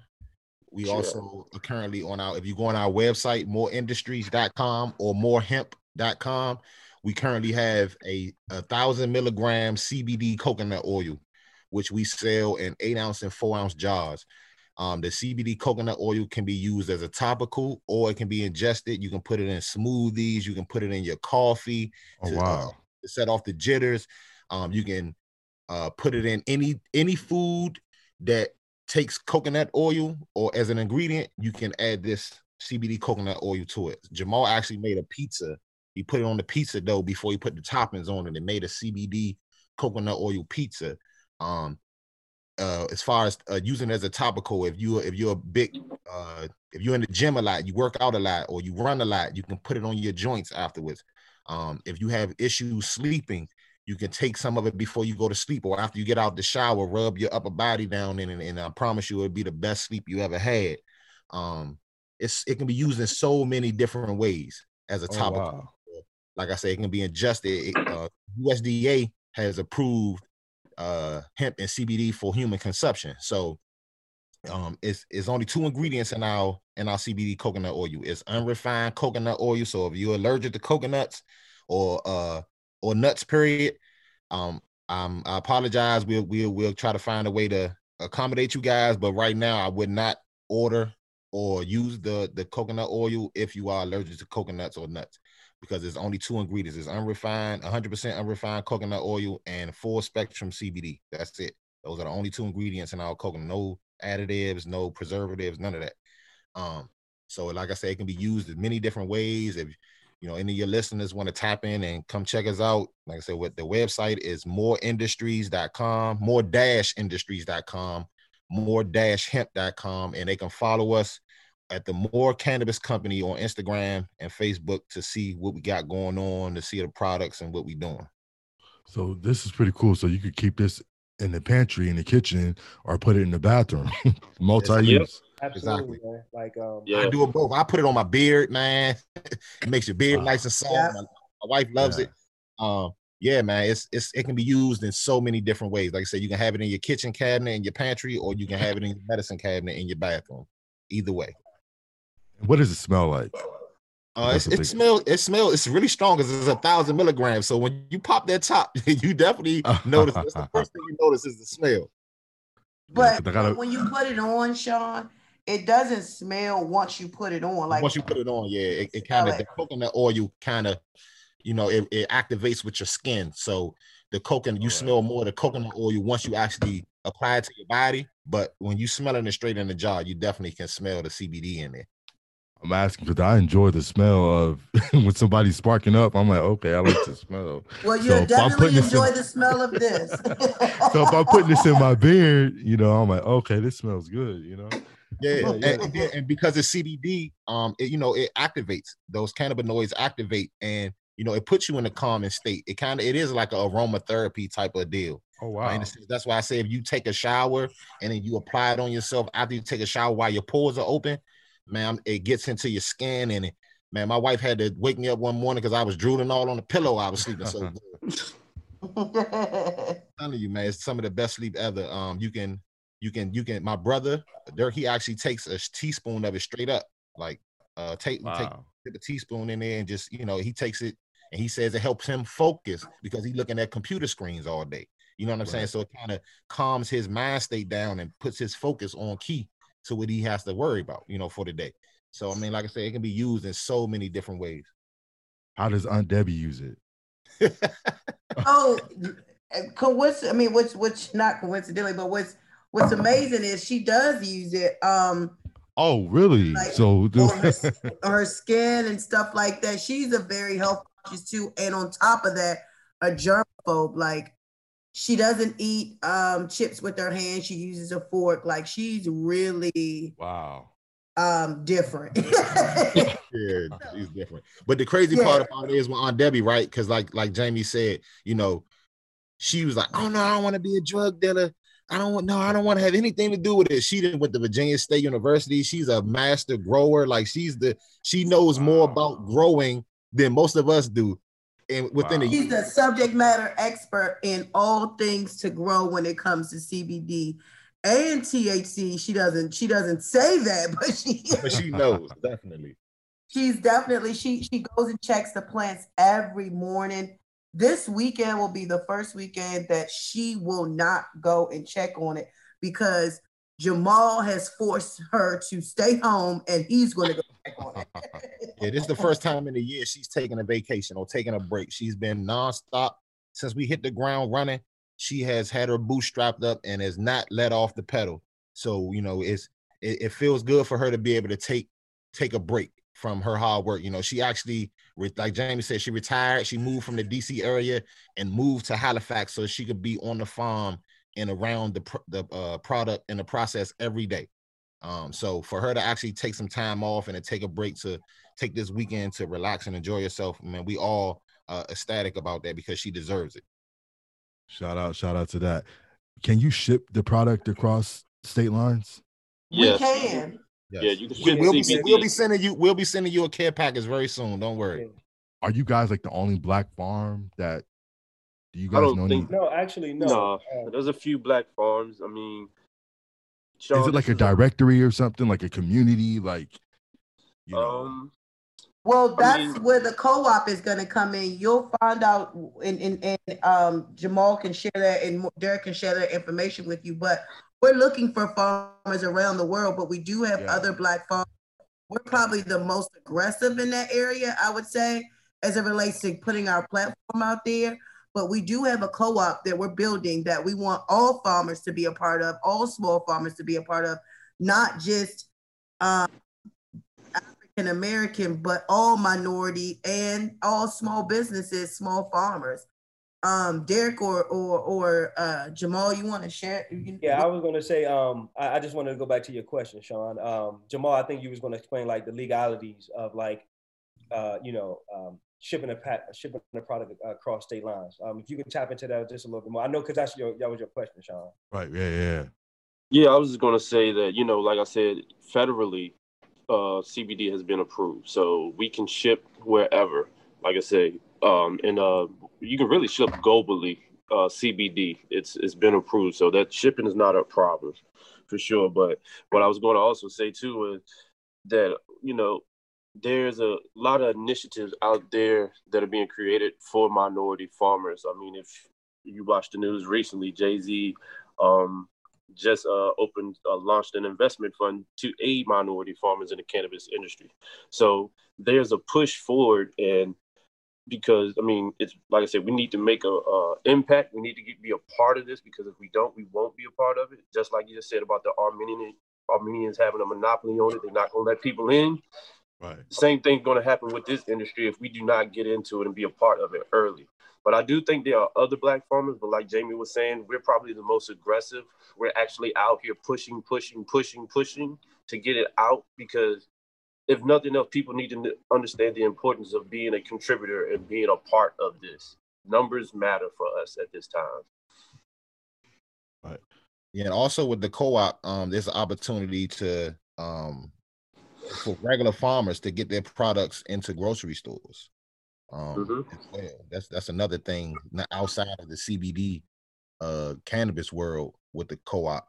We sure. also are currently on our if you go on our website moreindustries.com or morehemp.com, we currently have a, a thousand milligram CBD coconut oil, which we sell in eight ounce and four ounce jars. Um, the CBD coconut oil can be used as a topical or it can be ingested. You can put it in smoothies. You can put it in your coffee oh, to, wow. uh, to set off the jitters. Um, you can uh, put it in any any food that takes coconut oil or as an ingredient. You can add this CBD coconut oil to it. Jamal actually made a pizza. He put it on the pizza dough before he put the toppings on it and made a CBD coconut oil pizza. Um, uh, as far as uh, using as a topical, if you if you're a big uh, if you're in the gym a lot, you work out a lot, or you run a lot, you can put it on your joints afterwards. Um, if you have issues sleeping, you can take some of it before you go to sleep, or after you get out the shower, rub your upper body down in, and, and I promise you, it'll be the best sleep you ever had. Um, it's it can be used in so many different ways as a oh, topical. Wow. like I said, it can be ingested. Uh, USDA has approved uh, hemp and CBD for human consumption. So um, it's it's only two ingredients in our in our CBD coconut oil. It's unrefined coconut oil. So if you're allergic to coconuts or uh or nuts, period, um, um, I apologize. We'll we'll we'll try to find a way to accommodate you guys. But right now, I would not order or use the the coconut oil if you are allergic to coconuts or nuts because there's only two ingredients it's unrefined 100% unrefined coconut oil and full spectrum cbd that's it. Those are the only two ingredients in our coconut no additives no preservatives none of that. Um so like i said it can be used in many different ways. If you know any of your listeners want to tap in and come check us out like i said what the website is moreindustries.com more dash industries.com more dash hemp.com and they can follow us at the more cannabis company on instagram and facebook to see what we got going on to see the products and what we doing so this is pretty cool so you could keep this in the pantry in the kitchen or put it in the bathroom multi-use Absolutely, exactly. man. Like um, yeah. I do it both. I put it on my beard, man. it makes your beard nice and soft. Yeah. My, my, wife loves yeah. it. Um, yeah, man. It's it's it can be used in so many different ways. Like I said, you can have it in your kitchen cabinet in your pantry, or you can have it in your medicine cabinet in your bathroom. Either way. What does it smell like? Uh, it's, it smells. It smells. It's really strong because it's a thousand milligrams. So when you pop that top, you definitely notice. That's the first thing you notice is the smell. But gotta... when you put it on, Sean, it doesn't smell once you put it on. Like once you put it on, yeah, it, it kind of the coconut oil kind of, you know, it, it activates with your skin. So the coconut, you right. smell more the coconut oil once you actually apply it to your body. But when you smell it straight in the jar, you definitely can smell the CBD in there. I'm asking because I enjoy the smell of when somebody's sparking up. I'm like, okay, I like the smell. Well, you so definitely enjoy in, the smell of this. so if I'm putting this in my beard, you know, I'm like, okay, this smells good. You know. Yeah, yeah. And, and, because it's CBD, um, it, you know, it activates those cannabinoids activate, and you know, it puts you in a calming state. It kind of it is like a aromatherapy type of deal. Oh wow! Right? That's why I say if you take a shower and then you apply it on yourself after you take a shower while your pores are open, man, it gets into your skin and it, man, my wife had to wake me up one morning because I was drooling all on the pillow. I was sleeping so good. telling you, man, it's some of the best sleep ever. Um, you can you can you can my brother Derek he actually takes a teaspoon of it straight up like uh take wow. take dip a teaspoon in there and just you know he takes it and he says it helps him focus because he's looking at computer screens all day you know what i'm right. saying so it kind of calms his mind state down and puts his focus on key to what he has to worry about you know for the day so i mean like i said it can be used in so many different ways how does aunt debbie use it oh coincidentally i mean which which not coincidentally but what's what's amazing is she does use it. Um, oh, really? Like, so her, her, skin and stuff like that. She's a very health conscious too, and on top of that, a germaphobe. Like she doesn't eat um, chips with her hand. She uses a fork. Like she's really wow um different. yeah, she's different. But the crazy yeah. part about it is with Aunt Debbie, right? Because like like Jamie said, you know, she was like, "Oh no, I don't want to be a drug dealer." I don't want no, I don't want to have anything to do with it. She did with the Virginia State University. She's a master grower. Like she's the she knows more about growing than most of us do. And within wow. a she's a subject matter expert in all things to grow when it comes to CBD and THC. She doesn't she doesn't say that, but she but she knows definitely. She's definitely she she goes and checks the plants every morning this weekend will be the first weekend that she will not go and check on it because Jamal has forced her to stay home and he's going to go back on it. yeah, this is the first time in the year she's taking a vacation or taking a break. She's been nonstop since we hit the ground running. She has had her boot strapped up and has not let off the pedal. So, you know, it's it, it feels good for her to be able to take take a break from her hard work. You know, she actually, like Jamie said, she retired. She moved from the DC area and moved to Halifax so she could be on the farm and around the the uh, product and the process every day. Um, so for her to actually take some time off and to take a break to take this weekend to relax and enjoy yourself, man, we all uh, ecstatic about that because she deserves it. Shout out, shout out to that. Can you ship the product across state lines? Yes. We can. Yes. Yeah, you can we, will be we'll be sending you we'll be sending you a care package very soon. Don't worry. are you guys like the only black farm that? Do you I guys don't know? think- any, No, actually, no. No, Uh, there's a few black farms. I mean, is it like a directory or something, like a community, like? You know, Um, Well, I that's mean- where the co-op is going to come in. You'll find out, and, and, and um, Jamal can share that, and Derek can share that information with you. But we're looking for farmers around the world, but we do have Yeah. other black farmers. We're probably the most aggressive in that area, I would say, as it relates to putting our platform out there. But we do have a co-op that we're building that we want all farmers to be a part of, all small farmers to be a part of, not just um, African American, but all minority and all small businesses, small farmers. Um, Derek or or or uh, Jamal, you want to share? Yeah, I was going to say. Um, I, I just wanted to go back to your question, Sean. Um, Jamal, I think you was going to explain like the legalities of like, uh, you know, um, shipping a pat, shipping a product across state lines. Um, if you can tap into that just a little bit more, I know because that's your that was your question, Sean. right? Yeah, yeah. Yeah, I was just gonna say that you know, like I said, federally, uh, CBD has been approved, so we can ship wherever. Like I say, um, and uh, you can really ship globally. Uh, CBD, it's it's been approved, so that shipping is not a problem for sure. But what I was going to also say too is that you know there's a lot of initiatives out there that are being created for minority farmers. I mean, if you watched the news recently, Jay Z um, just uh, opened, uh, launched an investment fund to aid minority farmers in the cannabis industry. So there's a push forward, and because I mean, it's like I said, we need to make a, a impact. We need to get, be a part of this because if we don't, we won't be a part of it. Just like you just said about the Armenian Armenians having a monopoly on it, they're not to let people in. Right. Same thing going to happen with this industry if we do not get into it and be a part of it early. But I do think there are other black farmers, but like Jamie was saying, we're probably the most aggressive. We're actually out here pushing, pushing, pushing, pushing to get it out because if nothing else, people need to understand the importance of being a contributor and being a part of this. Numbers matter for us at this time. Right. Yeah, and also with the co-op, um, there's an opportunity to um for regular farmers to get their products into grocery stores. Um, Mhm. as well. That's that's another thing outside of the CBD uh cannabis world with the co-op.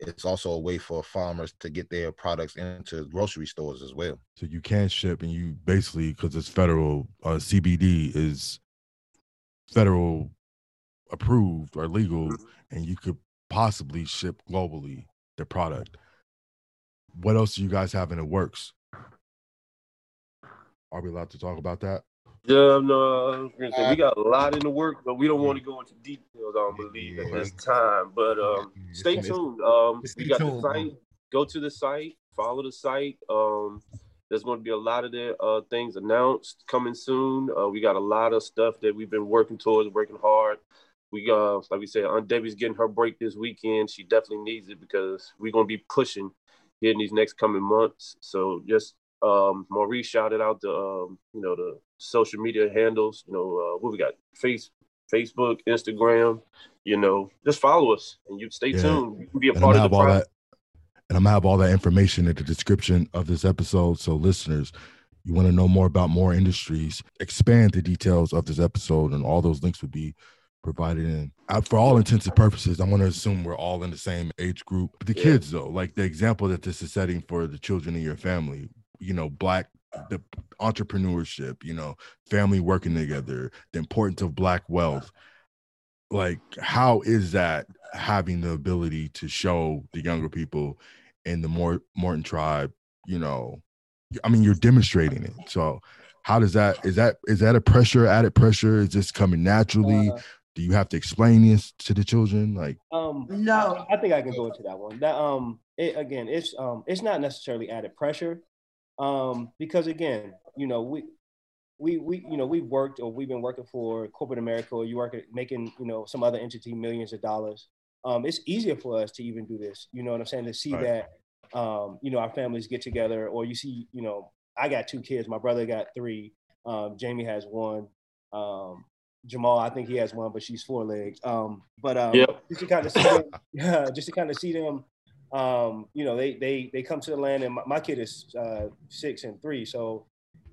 It's also a way for farmers to get their products into grocery stores as well. So you can ship, and you basically because it's federal. Uh, CBD is federal approved or legal, and you could possibly ship globally the product. What else do you guys have in the works? Are we allowed to talk about that? Yeah, no, I was say, we got a lot in the work, but we don't want to go into details. I don't believe at this time. But um, stay tuned. Um, we got the site. Go to the site. Follow the site. Um, there's going to be a lot of the uh, things announced coming soon. Uh, we got a lot of stuff that we've been working towards, working hard. We uh, like we said, Aunt Debbie's getting her break this weekend. She definitely needs it because we're going to be pushing here in these next coming months. So just um, Maurice shouted out the um, you know the social media handles. You know uh, what we got: Face, Facebook, Instagram. You know, just follow us and you stay Yeah. tuned. You can be a And part I'm of the have all process. that, and I'm gonna have all that information in the description of this episode. So listeners, you want to know more about more industries, expand the details of this episode, and all those links would be provided in. Uh, for all intents and purposes, I want to assume we're all in the same age group. The Yeah. kids, though, like the example that this is setting for the children in your family, you know, black the entrepreneurship, you know, family working together, the importance of black wealth. Like, how is that having the ability to show the younger people in the Mort- Morton tribe, you know, I mean, you're demonstrating it. So how does that is that is that a pressure, added pressure? Is this coming naturally? Do you have to explain this to the children? Like, Um, No. I, I think I can go into that one. That um, it, again, it's um, it's not necessarily added pressure, um, because again, you know, we we we you know we've worked or we've been working for corporate America or you work at making you know some other entity millions of dollars. Um, it's easier for us to even do this. You know what I'm saying? To see Right. that um, you know our families get together, or you see, you know, I got two kids. My brother got three. Um, Jamie has one. Um, Jamal, I think he has one, but she's four legs. Um, but um, Yep. just to kind of see them, yeah, just to kind of see them, um, you know, they they they come to the land, and my, my kid is uh, six and three, so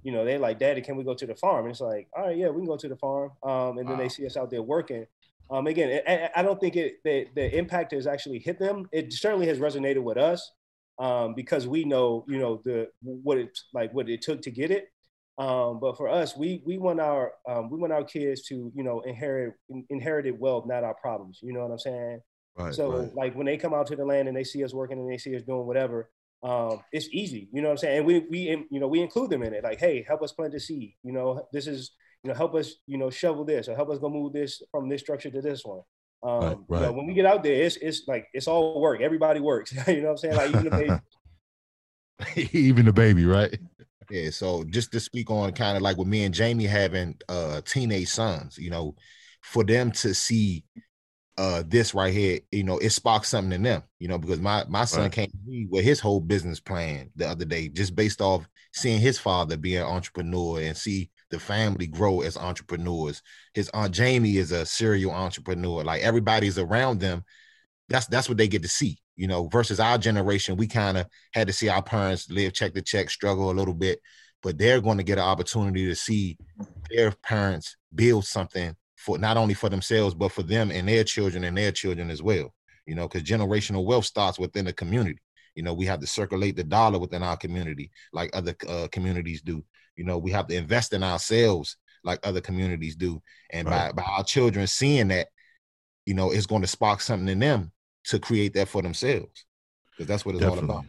you know, they're like, Daddy, can we go to the farm? And it's like, all right, yeah, we can go to the farm. Um, and then Wow. they see us out there working. Um, again, I- I, don't think it the, the impact has actually hit them. It certainly has resonated with us um, because we know, you know, the what it like what it took to get it. Um, but for us, we we want our um, we want our kids to you know inherit in- inherited wealth, not our problems. You know what I'm saying? Right, so right. like when they come out to the land and they see us working and they see us doing whatever, um, it's easy. You know what I'm saying? And we we you know we include them in it. Like, hey, help us plant the seed. You know, this is you know help us you know shovel this or help us go move this from this structure to this one. Um, Right, You know, right. when we get out there, it's it's like it's all work. Everybody works. you know what I'm saying? Like even if they Even the baby, right? Yeah, so just to speak on kind of like with me and Jamie having uh teenage sons, you know, for them to see uh this right here, you know, it sparked something in them, you know, because my my son Right. came to me with his whole business plan the other day, just based off seeing his father be an entrepreneur and see the family grow as entrepreneurs. His aunt Jamie is a serial entrepreneur. Like everybody's around them. That's that's what they get to see, you know, versus our generation, we kind of had to see our parents live check to check, struggle a little bit, but they're going to get an opportunity to see their parents build something for not only for themselves, but for them and their children and their children as well. You know, because generational wealth starts within the community. You know, we have to circulate the dollar within our community like other uh, communities do. You know, we have to invest in ourselves like other communities do. And Right. by, by our children seeing that, you know, it's going to spark something in them to create that for themselves. Because that's what it's all about.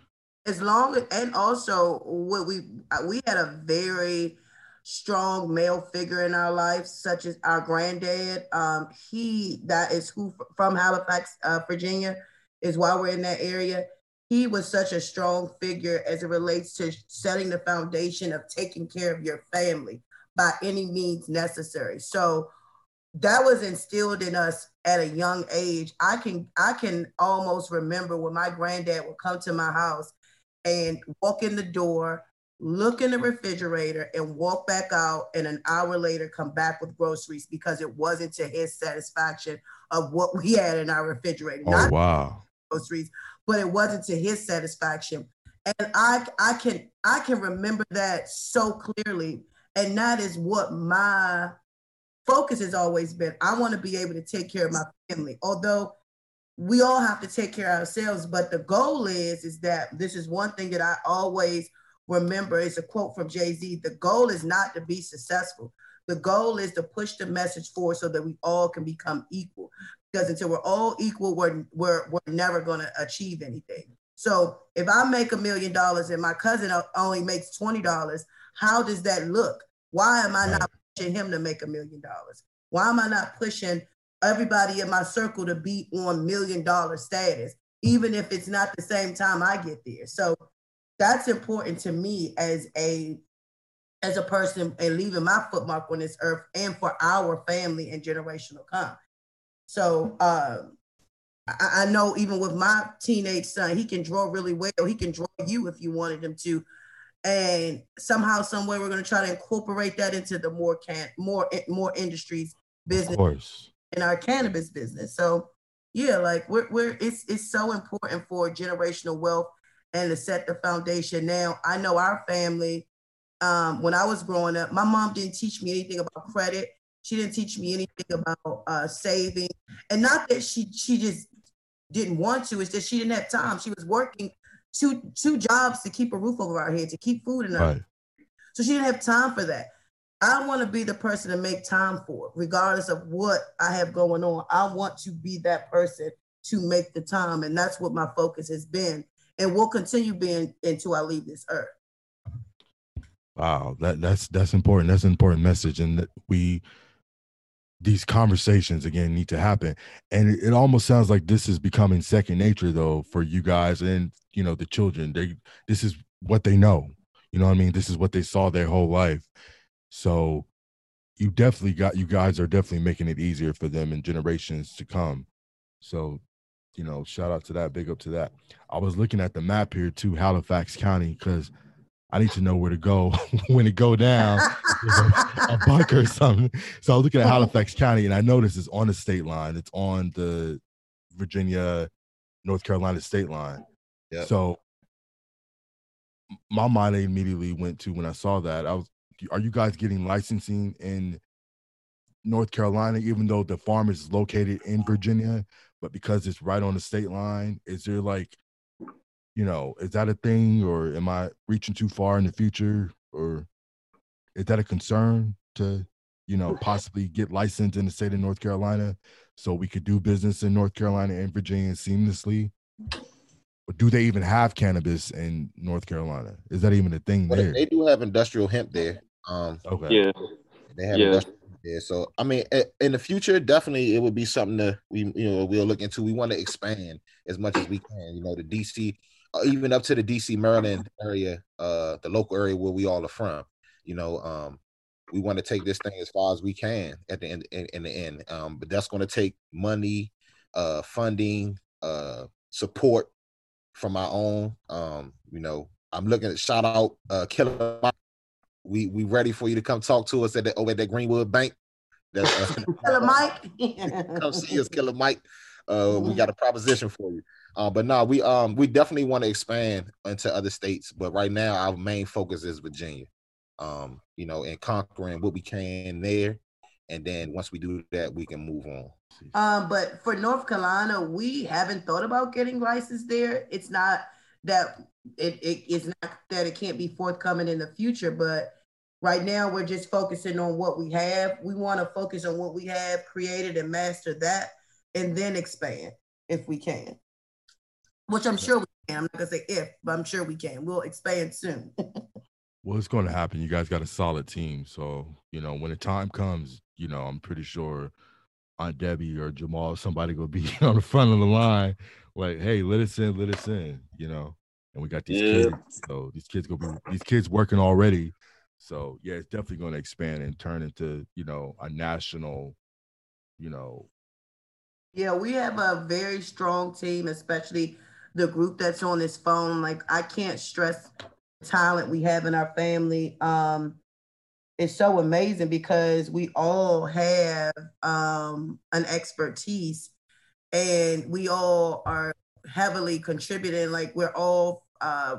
as long as and also what we uh, we had a very strong male figure in our life such as our granddad um he that is who from halifax uh, virginia is why we're in that area he was such a strong figure as it relates to setting the foundation of taking care of your family by any means necessary so that was instilled in us at a young age i can i can almost remember when my granddad would come to my house and walk in the door, look in the refrigerator, and walk back out, and an hour later come back with groceries because it wasn't to his satisfaction of what we had in our refrigerator. Oh Not wow. groceries, but it wasn't to his satisfaction. And I I can I can remember that so clearly. And that is what my focus has always been. I want to be able to take care of my family. Although we all have to take care of ourselves, but the goal is is that this is one thing that I always remember. It's a quote from Jay-Z. The goal is not to be successful. The goal is to push the message forward so that we all can become equal. Because until we're all equal, we're we're, we're never going to achieve anything. So if I make a million dollars and my cousin only makes twenty dollars, how does that look? Why am I not him to make a million dollars? Why am I not pushing everybody in my circle to be on million dollar status, even if it's not the same time I get there? So that's important to me as a as a person and leaving my footmark on this earth and for our family and generational come. So um I, I know even with my teenage son, he can draw really well. He can draw you if you wanted him to. And somehow, some way, we're going to try to incorporate that into the more can more more industries business in our cannabis business. So yeah, like we're we're it's it's so important for generational wealth and to set the foundation. Now I know our family. Um, when I was growing up, my mom didn't teach me anything about credit. She didn't teach me anything about uh, saving, and not that she she just didn't want to. It's that she didn't have time. She was working two two jobs to keep a roof over our head, to keep food in our Right. so she didn't have time for that. I want to be the person to make time for it, regardless of what I have going on. I want to be that person to make the time. And that's what my focus has been and will continue being until I leave this earth. Wow, that that's that's important. That's an important message, and that we these conversations again need to happen. And it, it almost sounds like this is becoming second nature, though, for you guys and you know the children. They this is what they know. You know what I mean? This is what they saw their whole life. So you definitely got you guys are definitely making it easier for them in generations to come. So you know, shout out to that, big up to that. I was looking at the map here too, Halifax County, because I need to know where to go when it go down, a, a bunker or something. So I was looking at Halifax County, and I noticed it's on the state line. It's on the Virginia, North Carolina state line. Yep. So my mind immediately went to when I saw that. I was are you guys getting licensing in North Carolina, even though the farm is located in Virginia, but because it's right on the state line, is there like, you know, is that a thing, or am I reaching too far in the future, or is that a concern to, you know, possibly get licensed in the state of North Carolina so we could do business in North Carolina and Virginia seamlessly? But do they even have cannabis in North Carolina? Is that even a thing But there? they do have industrial hemp there. Um, Okay. Yeah. they have Yeah. industrial hemp there. So I mean, in the future, definitely it would be something that we you know we'll look into. We want to expand as much as we can. You know, the DC, even up to the DC Maryland area, uh, the local area where we all are from. You know, um, we want to take this thing as far as we can at the end in, in the end. Um, but that's going to take money, uh, funding, uh, support from our own. Um, you know, I'm looking at shout out uh Killer Mike. We we ready for you to come talk to us at the over at that Greenwood Bank. That's uh, Killer Mike. come see us, Killer Mike. Uh, we got a proposition for you. Uh, but no, we um we definitely want to expand into other states, but right now our main focus is Virginia. Um, you know, and conquering what we can there, and then once we do that, we can move on. Um, but for North Carolina, we haven't thought about getting licensed there. It's not that it, it is not that it can't be forthcoming in the future, but right now we're just focusing on what we have. We want to focus on what we have created and master that, and then expand if we can. Which I'm sure we can. I'm not gonna say if, but I'm sure we can. We'll expand soon. Well, it's going to happen. You guys got a solid team, so you know when the time comes, you know I'm pretty sure Aunt Debbie or Jamal, somebody will be on the front of the line, like, "Hey, let us in, let us in," you know. And we got these Yeah. kids, so these kids gonna be these kids working already. So yeah, it's definitely going to expand and turn into you know a national, you know, Yeah, we have a very strong team, especially the group that's on this phone. Like I can't stress the talent we have in our family. Um, it's so amazing because we all have um, an expertise and we all are heavily contributing. Like we're all uh,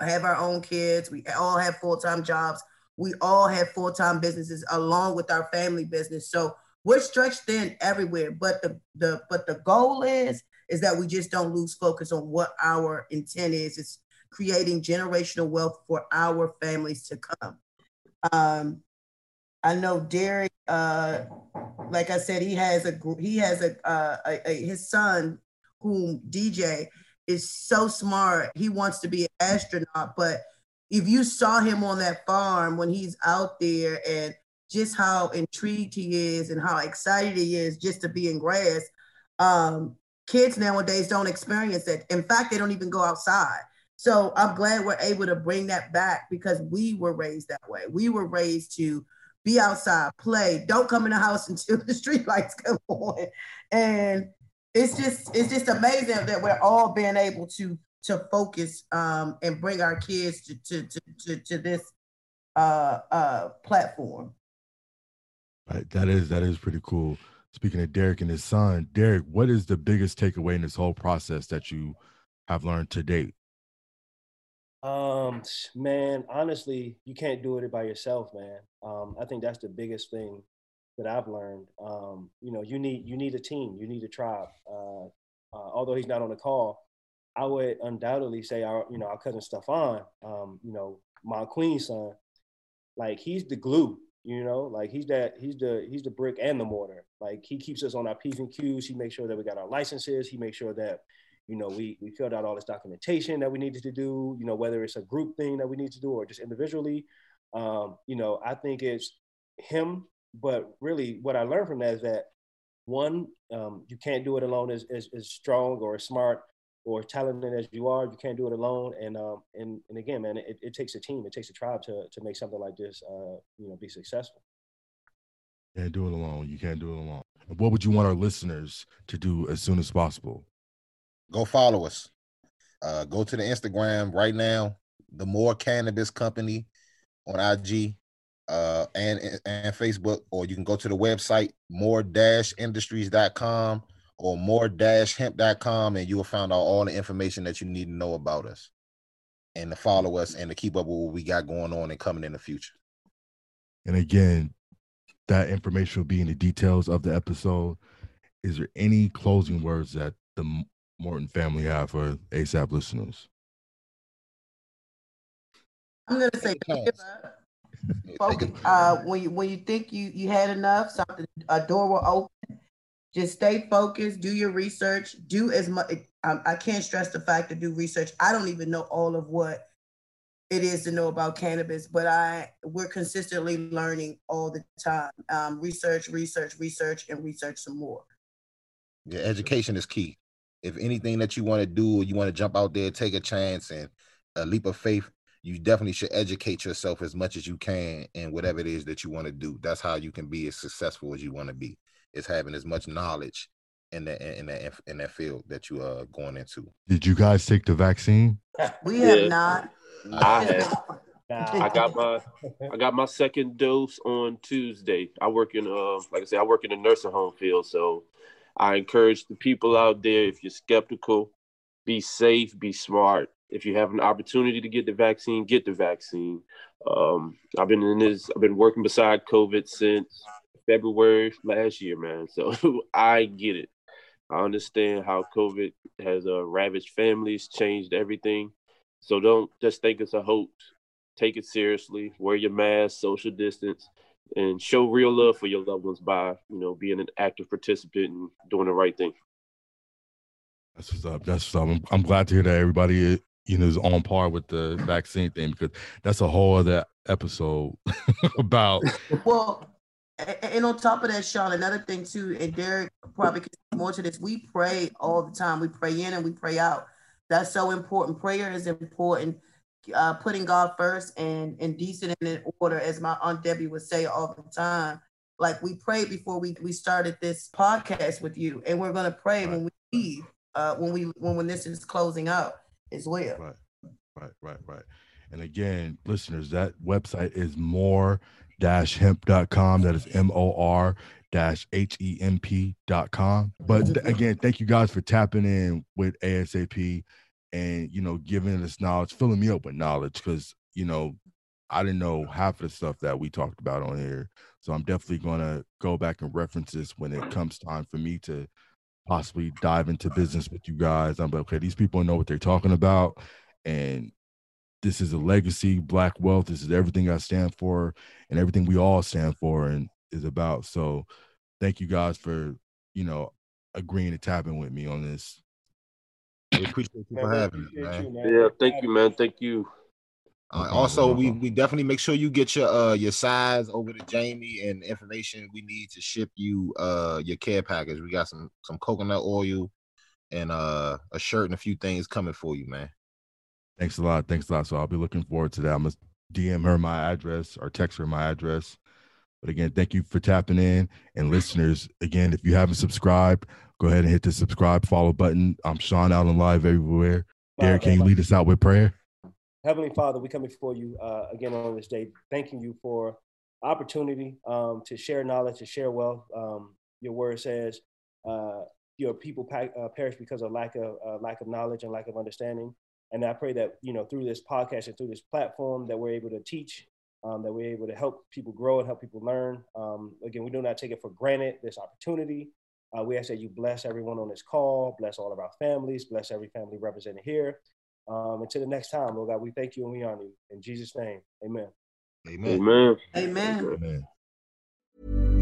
have our own kids. We all have full-time jobs. We all have full-time businesses along with our family business. So we're stretched thin everywhere. But the the but the goal is is that we just don't lose focus on what our intent is. It's creating generational wealth for our families to come. Um, I know Derek, uh, like I said, he has a he has a, uh, a, a his son, whom DJ is so smart. He wants to be an astronaut, but if you saw him on that farm when he's out there and just how intrigued he is and how excited he is just to be in grass, um, kids nowadays don't experience that. In fact, they don't even go outside. So I'm glad we're able to bring that back because we were raised that way. We were raised to be outside, play, don't come in the house until the street lights come on. And it's just it's just amazing that we're all being able to to focus um, and bring our kids to to to, to, to this uh, uh, platform. Right. That is that is pretty cool. Speaking of Derek and his son, Derek, what is the biggest takeaway in this whole process that you have learned to date? Um, man, honestly, you can't do it by yourself, man. Um, I think that's the biggest thing that I've learned. Um, you know, you need you need a team, you need a tribe. Uh, uh, although he's not on the call, I would undoubtedly say our you know our cousin Stefan, um, you know, my queen son, like he's the glue. You know, like he's that he's the he's the brick and the mortar. Like he keeps us on our p's and q's. He makes sure that we got our licenses. He makes sure that you know, we we filled out all this documentation that we needed to do, you know, whether it's a group thing that we need to do or just individually. Um, you know, I think it's him, but really what I learned from that is that one, um, you can't do it alone as, as, as strong or as smart or talented as you are. You can't do it alone. And um, and and again, man, it, it takes a team, it takes a tribe to to make something like this, uh, you know, be successful. You can't do it alone. You can't do it alone. What would you want our listeners to do as soon as possible? Go follow us. Uh, go to the Instagram right now. The More Cannabis Company on IG uh, and and Facebook, or you can go to the website more-industries.com or more-hemp.com, and you will find out all the information that you need to know about us and to follow us and to keep up with what we got going on and coming in the future. And again, that information will be in the details of the episode. Is there any closing words that the Morton family have for ASAP listeners? I'm gonna say Focus. Uh, when you when you think you you had enough, something a door will open. Just stay focused. Do your research. Do as much. Um, I can't stress the fact to do research. I don't even know all of what it is to know about cannabis, but I we're consistently learning all the time. Um, research, research, research, and research some more. Yeah, education is key. If anything that you want to do, you want to jump out there, take a chance, and a leap of faith, you definitely should educate yourself as much as you can in whatever it is that you want to do. That's how you can be as successful as you want to be. Is having as much knowledge in that in that in that field that you are going into. Did you guys take the vaccine? We have not. I have. I got my I got my second dose on Tuesday. I work in uh like I said, I work in the nursing home field, so I encourage the people out there if you're skeptical, be safe, be smart. If you have an opportunity to get the vaccine, get the vaccine. Um, I've been in this. I've been working beside COVID since February last year, man. So I get it. I understand how COVID has uh, ravaged families, changed everything. So don't just think it's a hoax. Take it seriously. Wear your mask, social distance, and show real love for your loved ones by you know being an active participant and doing the right thing. That's what's up. That's what's up. I'm, I'm glad to hear that everybody you know is on par with the vaccine thing because that's a whole other episode about. Well, and on top of that, Sean, another thing too, and Derek probably can more to this. We pray all the time. We pray in and we pray out. That's so important. Prayer is important. Uh, putting God first and and decent and in order, as my aunt Debbie would say all the time. Like we prayed before we we started this podcast with you, and we're gonna pray right. when we leave, uh, when we when when this is closing out as well. Right, right, right, right. And again, listeners, that website is more dash hemp.com. That is M O R dash H E M P dot com. But again, thank you guys for tapping in with ASAP and you know giving us knowledge filling me up with knowledge because you know i didn't know half of the stuff that we talked about on here so i'm definitely going to go back and reference this when it comes time for me to possibly dive into business with you guys i'm like okay these people know what they're talking about and this is a legacy black wealth this is everything i stand for and everything we all stand for and is about so thank you guys for you know agreeing to tap in with me on this we appreciate you for having us, man. Yeah, thank you, man. Thank you. Uh, also, we we definitely make sure you get your uh your size over to Jamie and information we need to ship you uh your care package. We got some some coconut oil and uh a shirt and a few things coming for you, man. Thanks a lot. Thanks a lot. So I'll be looking forward to that. I'm gonna DM her my address or text her my address. But again, thank you for tapping in. And listeners, again, if you haven't subscribed, go ahead and hit the subscribe, follow button. I'm Sean Allen live everywhere. Derek, can you lead us out with prayer? Heavenly Father, we come before you uh, again on this day, thanking you for opportunity um, to share knowledge, to share wealth. Um, your word says uh, your people uh, perish because of lack of uh, lack of knowledge and lack of understanding. And I pray that you know through this podcast and through this platform that we're able to teach, um, that we're able to help people grow and help people learn. Um, again, we do not take it for granted this opportunity. Uh, we ask that you bless everyone on this call, bless all of our families, bless every family represented here. Um, until the next time, Lord God, we thank you and we honor you. In Jesus' name, amen. Amen. Amen. Amen. amen.